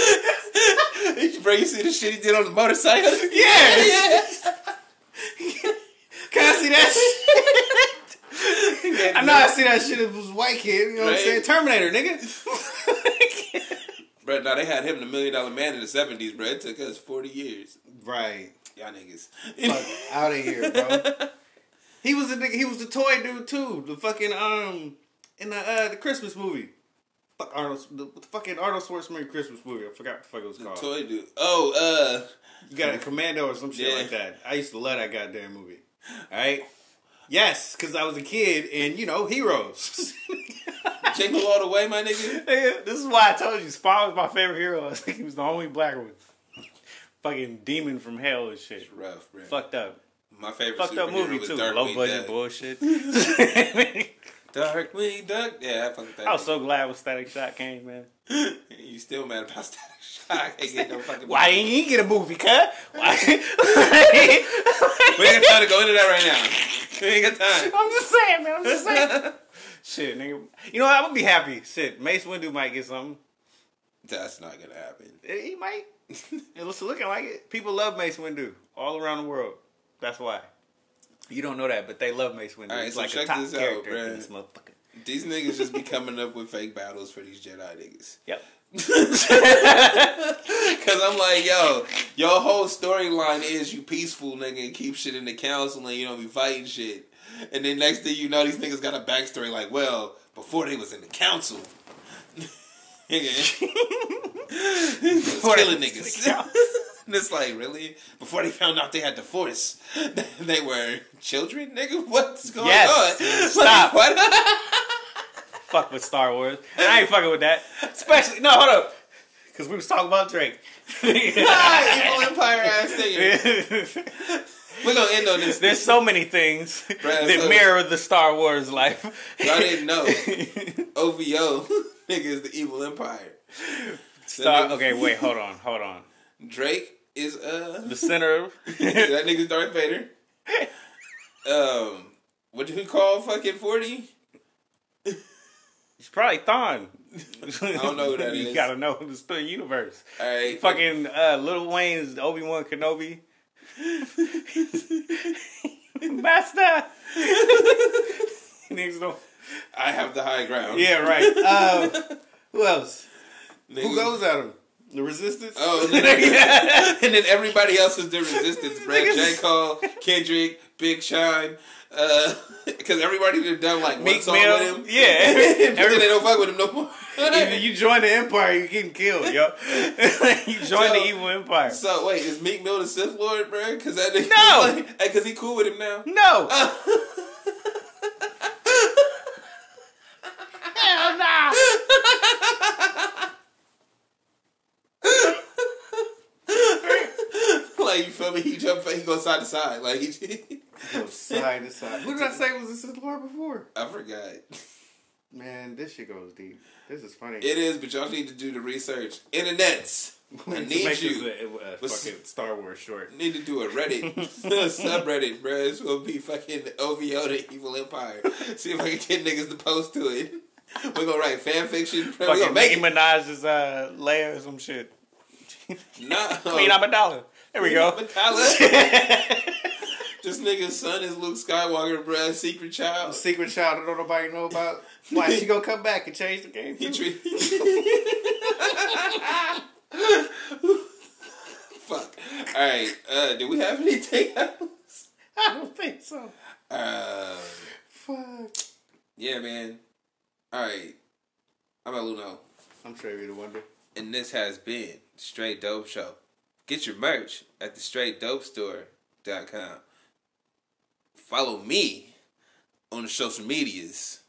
Bro, you see the shit he did on the motorcycle? Yes. Can I see that shit? I know I see that shit. It was white kid. You know what I'm saying? Terminator, nigga. Bro, now they had him the Million Dollar Man in the seventies, bro. It took us forty years. Right. Y'all niggas. Fuck out of here, bro. He was the nigga. He was the toy dude too. The fucking um in the uh the Christmas movie. Fuck Arnold. The, the fucking Arnold Schwarzenegger Christmas movie. I forgot what the fuck it was called. Toy dude. Oh, uh You got a commando or some shit Yeah. like that. I used to love that goddamn movie. All right. Yes, because I was a kid and you know heroes. Jingle All the Way, my nigga. This is why I told you Spawn was my favorite hero. I think he was the only black one. Fucking demon from hell and shit. Rough, bro. Fucked up. My favorite Fucked up movie was too. Low budget Duck. Duck. Yeah, I that. I was so glad when Static Shock came, man. You still mad about Static Shock? I can't get no fucking. Why didn't he get a movie, cut? Why? We ain't got time to go into that right now. We ain't got time. I'm just saying, man. I'm just saying. Shit, nigga. You know what? I'm gonna be happy. Shit, Mace Windu might get something. That's not gonna happen. Eh, He might. It looks looking like it. People love Mace Windu all around the world. That's why. You don't know that, but they love Mace Windu. Right, He's so like a top this out, character bruh. in this motherfucker. These niggas just be coming up with fake battles for these Jedi niggas. Yep. Cause I'm like, yo, your whole storyline is you peaceful nigga and keep shit in the council and you don't be fighting shit. And then next thing you know, these niggas got a backstory like, well, before they was in the council. Nigga. killing niggas. and it's like, really? Before they found out they had the force, they were children? Nigga, what's going Yes. on? Stop. Like, what? Fuck with Star Wars. And I ain't fucking with that. Especially no, hold up. Because we was talking about Drake. Ah, Evil Empire ass nigga. We're gonna end on this. There's so many things Bruh, that so- mirror the Star Wars life. I didn't know. OVO nigga is the evil empire. Star, okay, wait, hold on, hold on. Drake is uh The center of that nigga's Darth Vader. Um, what do we call fucking forty? It's probably Thon. I don't know who that you is. gotta know the still universe. All right, Fucking uh, Little Wayne's Obi Wan Kenobi. Master. Niggas don't. I have the high ground. Yeah, right. uh, who else? Niggas- Who goes at him? The Resistance. Oh, and then, and then everybody else is the resistance, bro. J. Cole, Kendrick, Big Sean, uh, because everybody done done like one Meek song Mill. with him. Yeah. and then they don't fuck with him no more. Either you join the Empire, you're getting killed, yo. you join the evil empire. So wait, is Meek Mill the Sith Lord, bro? Because that nigga, No! like, hey, cause he cool with him now. No. Hell nah. Like you feel me? He jump, he goes side to side. Like he, side to side. Who did I say was the Sith Lord before? I forgot. Man, this shit goes deep. This is funny. It is, but y'all need to do the research. Internets, I To need make you. this a, a What's- fucking Star Wars short. Need to do a Reddit subreddit, bro. This gonna be fucking OVO the Evil Empire. See if I can get niggas to post to it. We're gonna write fan fiction. Bro. We're Fucking gonna make Nicki. Minaj's uh, Leia or some shit. Nah, Queen Amidala. There we go. This nigga's son is Luke Skywalker, bro. Secret child. Secret child that don't nobody know about. Why she gonna come back and change the game? He treat. Fuck. All right. Uh, do we have anything else? I don't think so. Uh, Fuck. yeah, man. All right. I'm about Luno? I'm Trevi the Wonder. And this has been Straight Dope Show. Get your merch at the straightdopestore.com. Follow me on the social medias.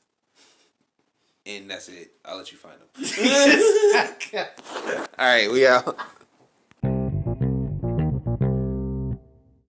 And that's it. I'll let you find them. All right, we out.